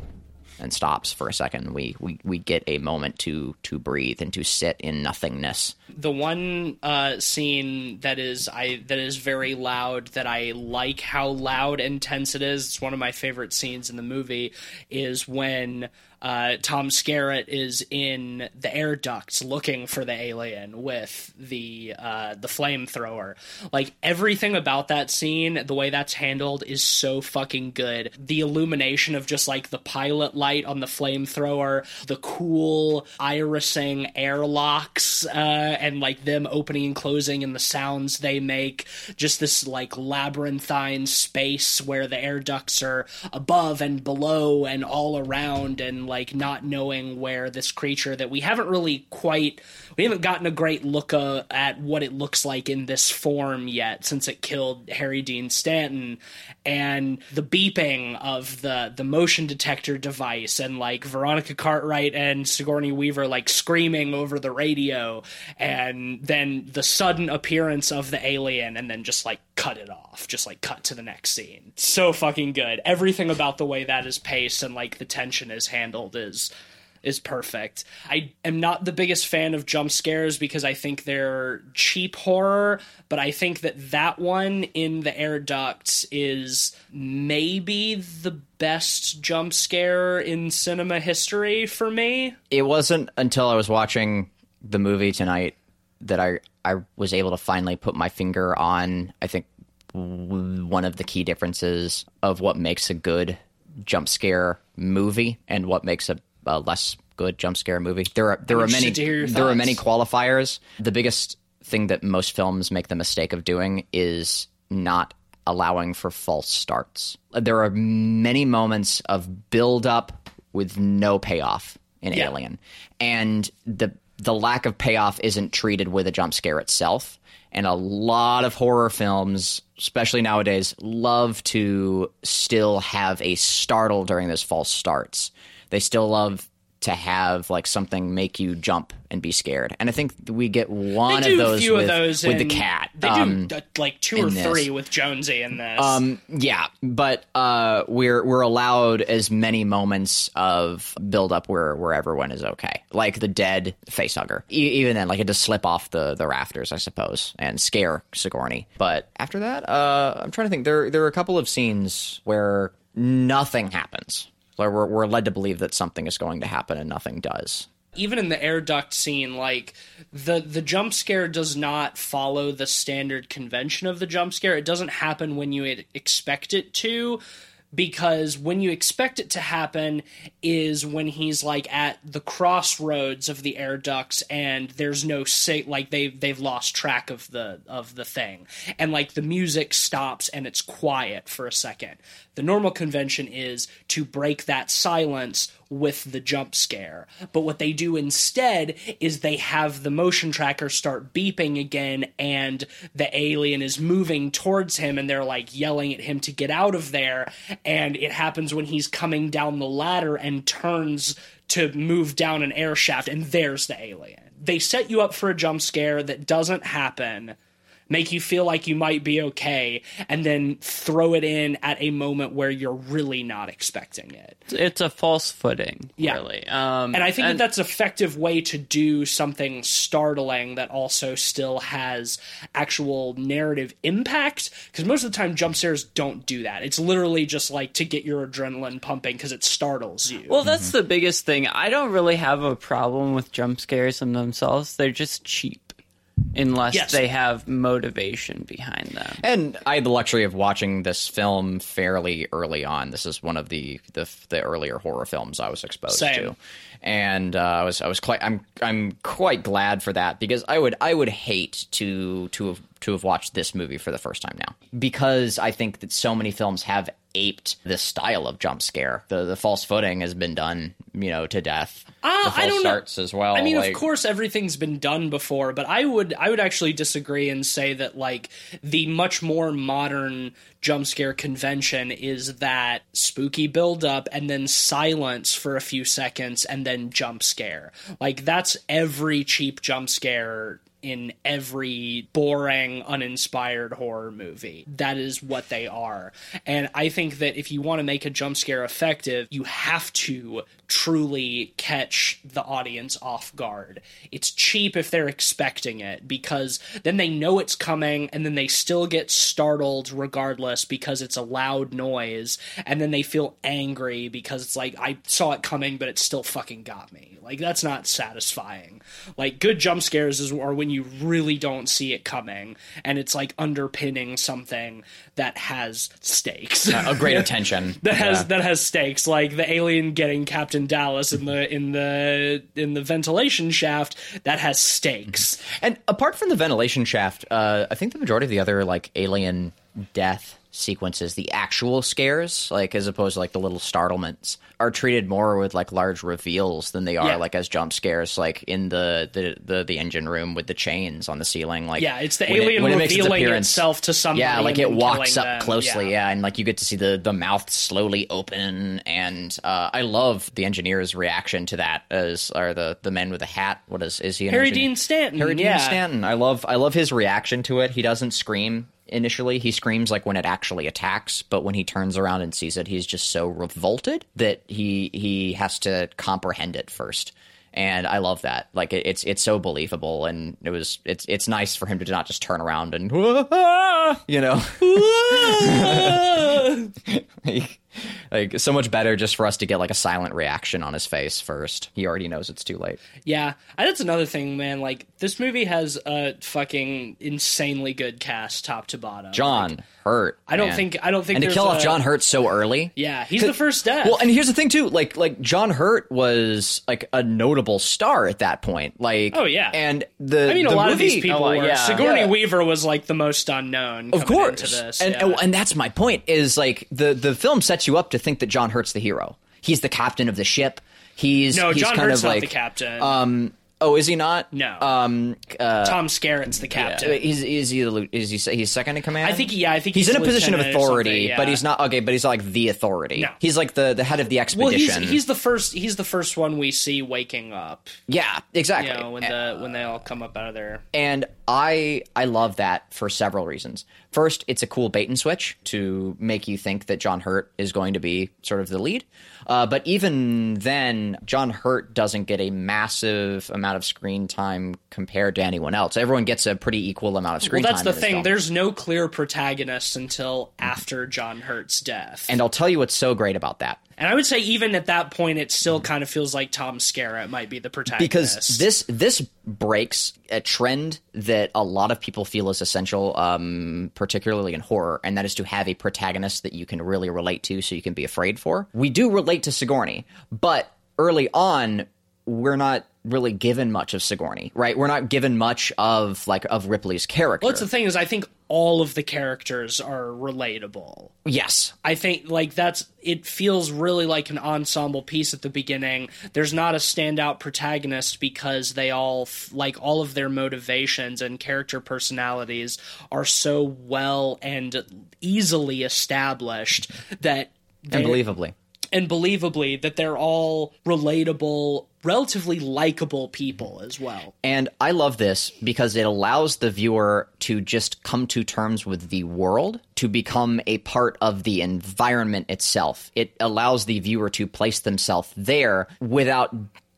and stops for a second. We, we we get a moment to to breathe and to sit in nothingness. the one uh, scene that is I that is very loud that I like how loud and tense it is. It's one of my favorite scenes in the movie. Is when uh, Tom Skerritt is in the air ducts looking for the alien with the uh, the flamethrower. Like everything about that scene, the way that's handled is so fucking good. The illumination of just like the pilot light on the flamethrower, the cool irising airlocks, uh, and like them opening and closing and the sounds they make. Just this like labyrinthine space where the air ducts are above and below and all around and like not knowing where this creature that we haven't really quite we haven't gotten a great look uh, at what it looks like in this form yet since it killed Harry Dean Stanton. And the beeping of the the motion detector device and like Veronica Cartwright and Sigourney Weaver like screaming over the radio and then the sudden appearance of the alien and then just like cut it off just like cut to the next scene. So fucking good. Everything about the way that is paced and like the tension is handled is is perfect. I am not the biggest fan of jump scares because I think they're cheap horror, but I think that that one in the air ducts is maybe the best jump scare in cinema history for me. It wasn't until I was watching the movie tonight that I I was able to finally put my finger on I think one of the key differences of what makes a good jump scare movie and what makes a, a less good jump scare movie. There are there are many interested to hear your there are many qualifiers. The biggest thing that most films make the mistake of doing is not allowing for false starts. There are many moments of build up with no payoff in Yeah. Alien. And the the lack of payoff isn't treated with a jump scare itself. And a lot of horror films, especially nowadays, love to still have a startle during those false starts. They still love to have like something make you jump and be scared. And I think we get one of those with, of those with the cat. They Um, do uh, like two or in this. three with Jonesy in this. um, yeah, but uh, we're we're allowed as many moments of build up where where everyone is okay, like the dead facehugger. E- even then, like it just slip off the the rafters, I suppose, and scare Sigourney. But after that, uh, I'm trying to think. There there are a couple of scenes where nothing happens. Where we're, we're led to believe that something is going to happen and nothing does. even in the air duct scene, like the the jump scare does not follow the standard convention of the jump scare. It doesn't happen when you expect it to. Because when you expect it to happen is when he's like at the crossroads of the air ducts and there's no say like they've they've lost track of the of the thing and like the music stops and it's quiet for a second. The normal convention is to break that silence with the jump scare. But what they do instead is they have the motion tracker start beeping again and the alien is moving towards him and they're like yelling at him to get out of there and it happens when he's coming down the ladder and turns to move down an air shaft and there's the alien. They set you up for a jump scare that doesn't happen make you feel like you might be okay, and then throw it in at a moment where you're really not expecting it. It's a false footing, Yeah. really. Um, And I think that that's an effective way to do something startling that also still has actual narrative impact. Because most of the time, jump scares don't do that. It's literally just like to get your adrenaline pumping because it startles you. Well, that's the biggest thing. I don't really have a problem with jump scares in themselves. They're just cheap. Unless Yes. they have motivation behind them. And I had the luxury of watching this film fairly early on. This is one of the the, the earlier horror films I was exposed Same. to, and uh, I was I was quite I'm I'm quite glad for that because I would I would hate to to have to have watched this movie for the first time now because I think that so many films have aped this style of jump scare. The the false footing has been done you know to death. Uh, the false I don't know. as well. I mean, like- of course, everything's been done before, but I would I would actually disagree and say that like the much more modern jump scare convention is that spooky build up and then silence for a few seconds and then jump scare. Like that's every cheap jump scare in every boring, uninspired horror movie. That is what they are. And I think that if you want to make a jump scare effective, you have to truly catch the audience off guard. It's cheap if they're expecting it because then they know it's coming and then they still get startled regardless because it's a loud noise and then they feel angry because it's like I saw it coming but it still fucking got me. Like that's not satisfying. Like good jump scares is are when you really don't see it coming and it's like underpinning something that has stakes. Uh, a great attention. that has Yeah. that has stakes like the alien getting captain dallas in the in the in the ventilation shaft that has stakes. And apart from the ventilation shaft, uh, I think the majority of the other like alien death sequences, the actual scares, like as opposed to like the little startlements, are treated more with like large reveals than they are Yeah. like as jump scares, like in the the, the the engine room with the chains on the ceiling. Like yeah it's the when it- alien when it makes its revealing itself to somebody yeah, like it walks up them. closely, yeah. and like you get to see the the mouth slowly open, and uh, I love the engineer's reaction to that as are the the men with the hat. What is is he? An harry engineer? dean stanton Harry Dean yeah Stanton. I love I love his reaction to it. He doesn't scream initially. He screams like when it actually attacks, but when he turns around and sees it, he's just so revolted that he he has to comprehend it first. And I love that. Like it, it's it's so believable, and it was it's it's nice for him to not just turn around and you know. he, like so much better just for us to get like a silent reaction on his face first. He already knows it's too late. Yeah, and that's another thing, man. Like this movie has a fucking insanely good cast, top to bottom. John Like, Hurt. I don't man. think I don't think and to kill off a- John Hurt so early. Yeah, he's the first death. Well, and here's the thing too, like like John Hurt was like a notable star at that point. Like Oh, yeah. and the I mean, a the lot of these people Oh, were. yeah. Sigourney Yeah. Weaver was like the most unknown. of course, into this. and yeah. and, and that's my point. Is like the the film sets you up to think that John Hurt's the hero. He's the captain of the ship. He's no, he's John kind Hurt's of not like the captain. um. Oh, is he not? No. Um. Uh, Tom Skerritt's the captain. He's is he the is he he's second in command? I think yeah, I think he's, he's, in a position of authority, yeah. but he's not okay. But he's not like the authority. No. He's like the the head of the Well, expedition. he's he's the first he's the first one we see waking up. yeah, exactly. You know, when the when they all come up out of there. and I I love that for several reasons. First, it's a cool bait and switch to make you think that John Hurt is going to be sort of the lead. Uh, but even then, John Hurt doesn't get a massive amount of screen time compared to anyone else. Everyone gets a pretty equal amount of Well, screen that's time. the thing. film. There's no clear protagonist until after John Hurt's death. and I'll tell you what's so great about that. And I would say even at that point, it still kind of feels like Tom Skerritt might be the protagonist. because this this breaks a trend that a lot of people feel is essential, um, particularly in horror, and that is to have a protagonist that you can really relate to, so you can be afraid for. We do relate to Sigourney, but early on, we're not really given much of Sigourney, right? We're not given much of like of Ripley's character. Well, that's the thing is, I think all of the characters are relatable. yes, I think like that's it feels really like an ensemble piece at the beginning. There's not a standout protagonist because they all f- like all of their motivations and character personalities are so well and easily established that and they- believably. And believably that they're all relatable, relatively likable people as well. And I love this because it allows the viewer to just come to terms with the world, to become a part of the environment itself. It allows the viewer to place themselves there without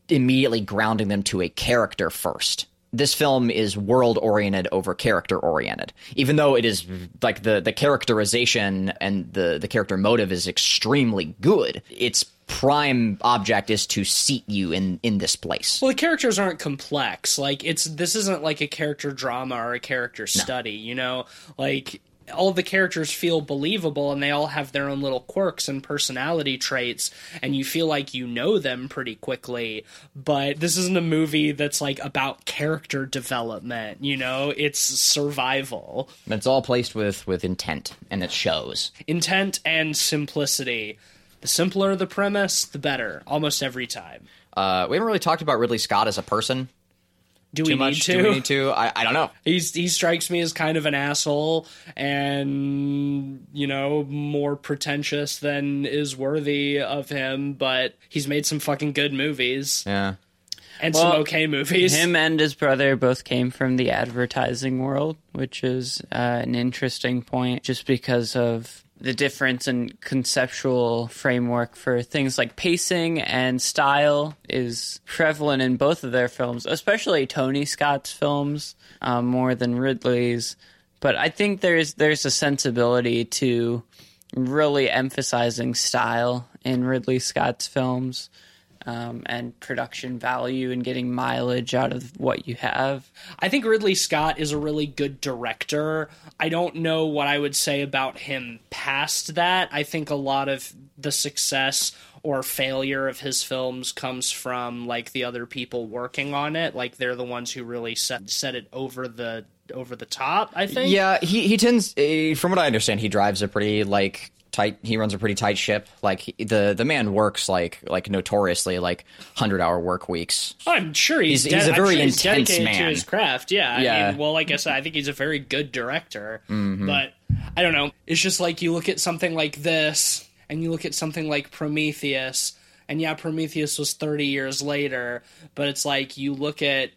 immediately grounding them to a character first. This film is world oriented over character oriented. Even though it is like the, the characterization and the, the character motive is extremely good, its prime object is to seat you in, in this place. Well, the characters aren't complex. Like it's this isn't like a character drama or a character study, you know? Like all the characters feel believable and they all have their own little quirks and personality traits and you feel like you know them pretty quickly. But this isn't a movie that's like about character development you know? It's survival. It's all placed with with intent, and it shows. intent and simplicity. The simpler the premise the better almost every time. Uh, we haven't really talked about Ridley Scott as a person do too we much. need to Do we need to? I, I don't know. He's he strikes me as kind of an asshole and you know more pretentious than is worthy of him, but he's made some fucking good movies Yeah, and some okay movies. Him and his brother both came from the advertising world, which is uh, an interesting point just because of the difference in conceptual framework for things like pacing and style is prevalent in both of their films, especially Tony Scott's films um, more than Ridley's. But I think there's there's a sensibility to really emphasizing style in Ridley Scott's films um, and production value and getting mileage out of what you have. I think Ridley Scott is a really good director. I don't know what I would say about him past that. I think a lot of the success or failure of his films comes from like the other people working on it. Like they're the ones who really set set it over the over the top, I think. yeah. He he tends, uh, from what I understand, he drives a pretty like tight. He runs a pretty tight ship. Like the the man works like like notoriously like hundred hour work weeks. I'm sure he's He's- he's de- a I'm very sure he's intense dedicated to his craft. Yeah, I Yeah. mean, well, like I said, I think he's a very good director. Mm-hmm. But I don't know. It's just like you look at something like this, and you look at something like Prometheus, and yeah, Prometheus was 30 years later, but it's like you look at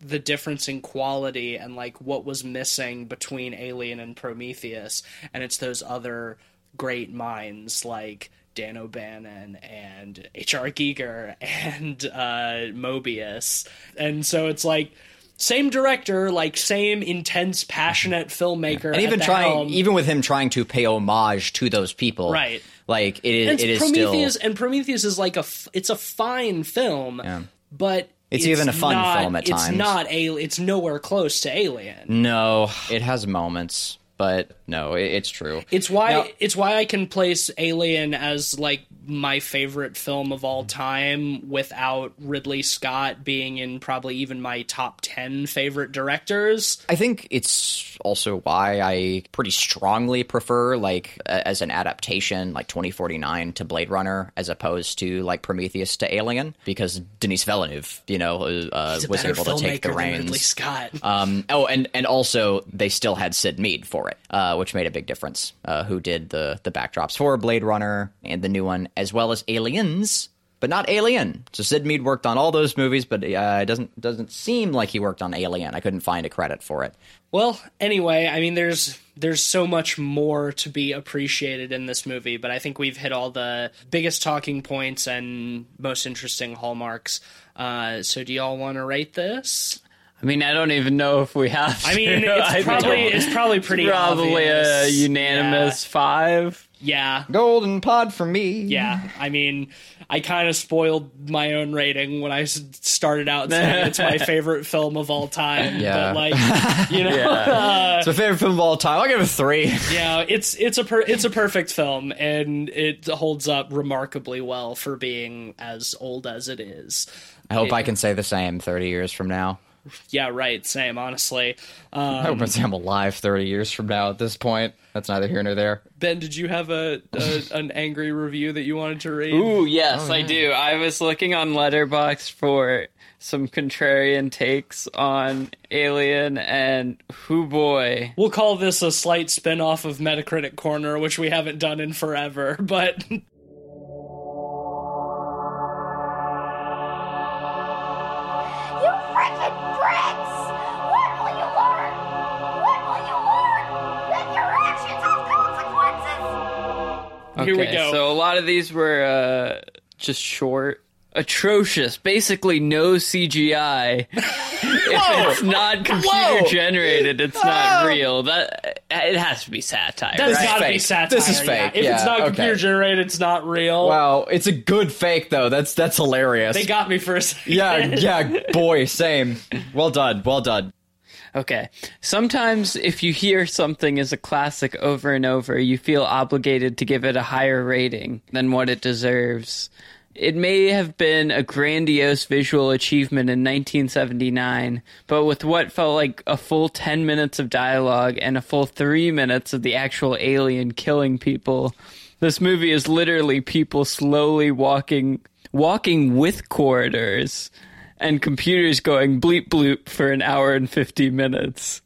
the difference in quality and like what was missing between Alien and Prometheus, and it's those other great minds like Dan O'Bannon and H.R. Giger and uh, Moebius, and so it's like same director, like same intense, passionate filmmaker, and even trying helm. even with him trying to pay homage to those people Right. Like it is, it is Prometheus still. and Prometheus is like a, it's a fine film, Yeah. but It's even a fun not- film at it's times. not a it's nowhere close to Alien. No, it has moments, but no, it, it's true. It's why Now- it's why I can place Alien as like my favorite film of all time without Ridley Scott being in probably even my top 10 favorite directors. I think it's also why I pretty strongly prefer like as an adaptation like 2049 to Blade Runner as opposed to like Prometheus to Alien because Denis Villeneuve, you know, uh, was able to take the than Ridley reins. Scott. Um, oh, and and also they still had Syd Mead for it, uh, which made a big difference. Uh, who did the the backdrops for Blade Runner and the new one, as well as Aliens, but not Alien. So Syd Mead worked on all those movies, but uh, it doesn't doesn't seem like he worked on Alien. I couldn't find a credit for it. Well, anyway, I mean there's there's so much more to be appreciated in this movie, but I think we've hit all the biggest talking points and most interesting hallmarks. Uh, so do y'all want to rate this? I mean, I don't even know if we have. I mean, to. I it's probably don't. it's probably pretty probably a obvious. unanimous five. Yeah. Golden pod for me. Yeah, yeah. I mean, I kind of spoiled my own rating when I started out saying it's my favorite film of all time. Yeah. But like, you know, uh, It's my favorite film of all time. I'll give it a three. yeah, it's it's a per- it's a perfect film, and it holds up remarkably well for being as old as it is. I hope I can say the same 30 years from now. Yeah, right. Same, honestly. Um, I hope I'm alive 30 years from now at this point. That's neither here nor there. ben, did you have a, a an angry review that you wanted to read? Ooh, yes, I do. I was looking on Letterboxd for some contrarian takes on Alien, and who boy, We'll call this a slight spin off of Metacritic Corner, which we haven't done in forever, but consequences? Here we go. So a lot of these were uh, just short. Atrocious. Basically, no CGI. if it's not computer Whoa! generated, it's not real. That it has to be satire. that's right? gotta be fake. satire. This is yeah. fake, If it's yeah, not okay. computer generated, it's not real. Wow, it's a good fake though. That's that's hilarious. They got me for a second. yeah, yeah, boy, same. Well done, well done. Okay. Sometimes if you hear something is a classic over and over, you feel obligated to give it a higher rating than what it deserves. It may have been a grandiose visual achievement in 1979, but with what felt like a full 10 minutes of dialogue and a full 3 minutes of the actual alien killing people, this movie is literally people slowly walking walking with corridors and computers going bleep bloop for an hour and 50 minutes.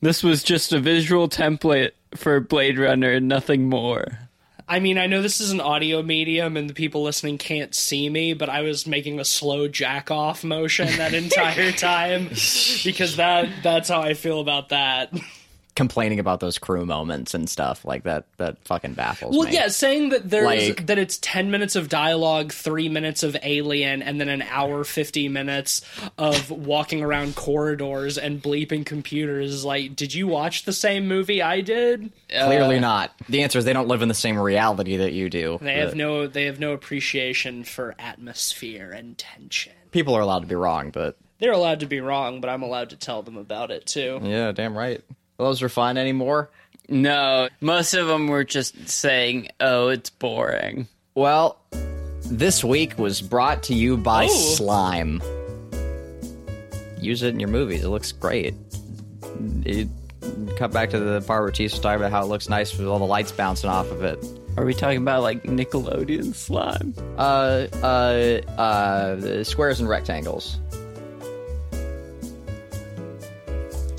This was just a visual template for Blade Runner and nothing more. I mean, I know this is an audio medium and the people listening can't see me, but I was making a slow jack off motion that entire time because that that's how I feel about that. Complaining about those crew moments and stuff like that. That fucking baffles Well, me. yeah, saying that there's Like- that it's ten minutes of dialogue, three minutes of Alien, and then an hour fifty minutes of walking around corridors and bleeping computers. Like, did you watch the same movie I did? Clearly uh, not. The answer is they don't live in the same reality that you do. They have no they have no appreciation for atmosphere and tension. People are allowed to be wrong, but They're allowed to be wrong, but I'm allowed to tell them about it too. yeah, damn right. Those were fun anymore. No, most of them were just saying, oh, it's boring. Well, this week was brought to you by Oh. Slime. Use it in your movies. It looks great. It, cut back to the part where Chief's talking about how it looks nice with all the lights bouncing off of it. Are we talking about like Nickelodeon slime? Uh, uh, uh, squares and rectangles.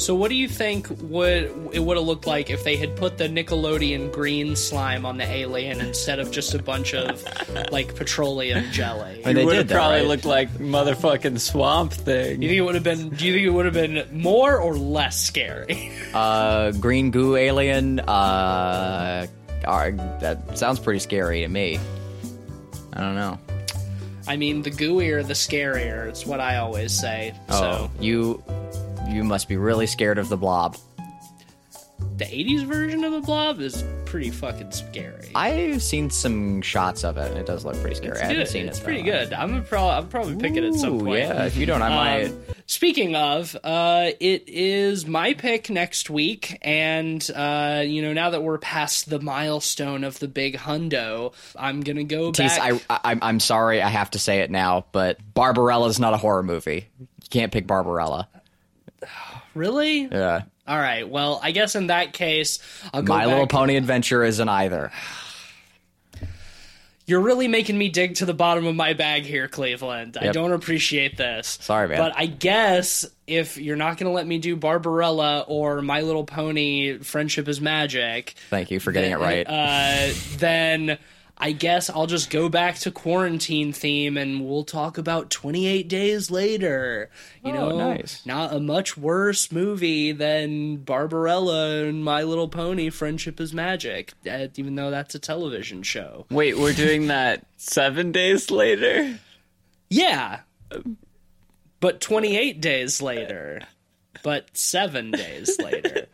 So, what do you think would it would have looked like if they had put the Nickelodeon green slime on the alien instead of just a bunch of like petroleum jelly? And they It would did have that, probably right? looked like motherfucking Swamp Thing. You think it would have been? Do you think it would have been more or less scary? Uh, green goo alien. Uh, are, that sounds pretty scary to me. I don't know. I mean, the gooier, the scarier. It's what I always say. Oh, So, you, you must be really scared of the blob. the '80s version of the Blob is pretty fucking scary. I've seen some shots of it, and it does look pretty scary. It's I haven't good. seen It's it. pretty though. good. I'm pro- I'll probably picking it at some point. Yeah, if you don't, I might. Um, speaking of, uh, it is my pick next week, and uh, you know, now that we're past the milestone of the big hundo, I'm gonna go Tease, back. I, I, I'm sorry, I have to say it now, but Barbarella's not a horror movie. You can't pick Barbarella. really? Yeah. All right. Well, I guess in that case, I'll go My. Little Pony Adventure isn't either. You're really making me dig to the bottom of my bag here, Cleveland. I don't appreciate this. Sorry, man. But I guess if you're not going to let me do Barbarella or My Little Pony Friendship is Magic, Thank you for getting it right. uh, then I guess I'll just go back to quarantine theme and we'll talk about 28 days later. You Oh, know, nice. not a much worse movie than Barbarella and My Little Pony Friendship is Magic, uh, even though that's a television show. Wait, we're doing that seven days later? Yeah. But 28 days later. But seven days later.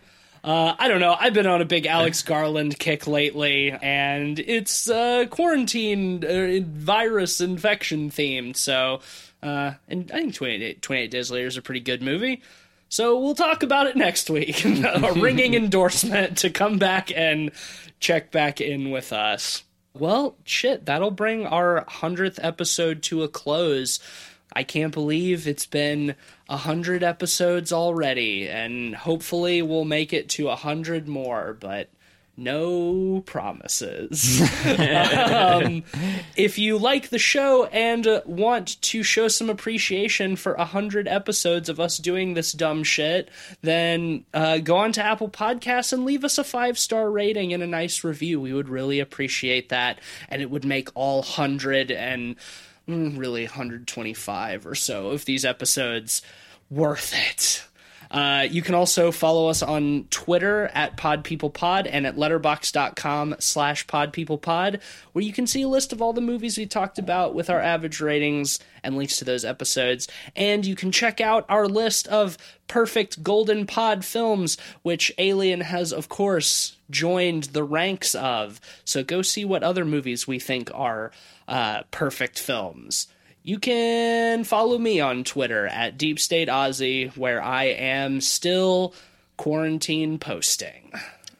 Uh, I don't know. I've been on a big Alex Garland kick lately, and it's uh, quarantine uh, virus infection themed. So, uh, and I think 28, 28 Days Later is a pretty good movie. So we'll talk about it next week. a ringing endorsement to come back and check back in with us. Well, shit, that'll bring our 100th episode to a close. I can't believe it's been a 100 episodes already, and hopefully we'll make it to a 100 more, but no promises. um, if you like the show and want to show some appreciation for a hundred episodes of us doing this dumb shit, then uh, go on to Apple Podcasts and leave us a five star rating and a nice review. We would really appreciate that, and it would make all hundred and really 125 or so of these episodes worth it. Uh, you can also follow us on Twitter at PodPeoplePod and at letterboxd.com slash PodPeoplePod, where you can see a list of all the movies we talked about with our average ratings and links to those episodes. And you can check out our list of perfect Golden Pod films, which Alien has, of course, joined the ranks of. So go see what other movies we think are uh, perfect films. You can follow me on Twitter at Deep State Aussie, where I am still quarantine posting.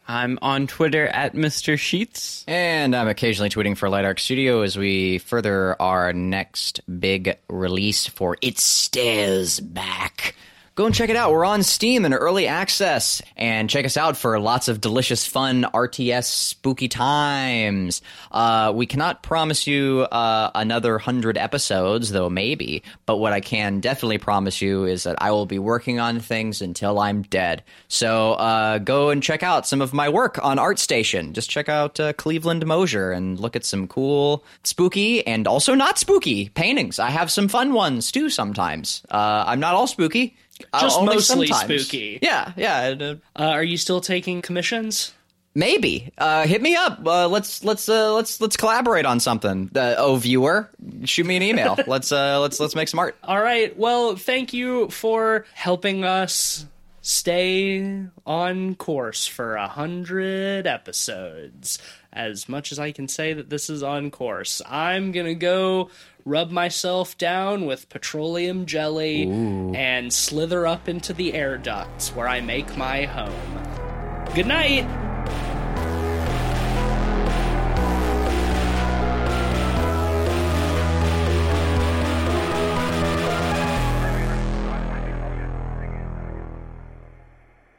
I'm on Twitter at Mr. Sheets. And I'm occasionally tweeting for Light Arc Studio as we further our next big release for It Stares Back. Go and check it out. We're on Steam in early access. And check us out for lots of delicious, fun RTS spooky times. Uh, we cannot promise you uh, another 100 episodes, though maybe. But what I can definitely promise you is that I will be working on things until I'm dead. So uh, go and check out some of my work on ArtStation. Just check out uh, Cleveland Mosier and look at some cool, spooky, and also not spooky paintings. I have some fun ones too sometimes. Uh, I'm not all spooky. Uh, Just only mostly sometimes. spooky. Yeah, yeah. uh, Uh, are you still taking commissions? Maybe. Uh, hit me up. Uh, let's let's uh, let's let's collaborate on something. Uh, oh, viewer, shoot me an email. let's uh, let's let's make some art. All right. Well, thank you for helping us stay on course for a hundred episodes. As much as I can say that this is on course, I'm gonna go rub myself down with petroleum jelly and slither up into the air ducts where I make my home. Good night.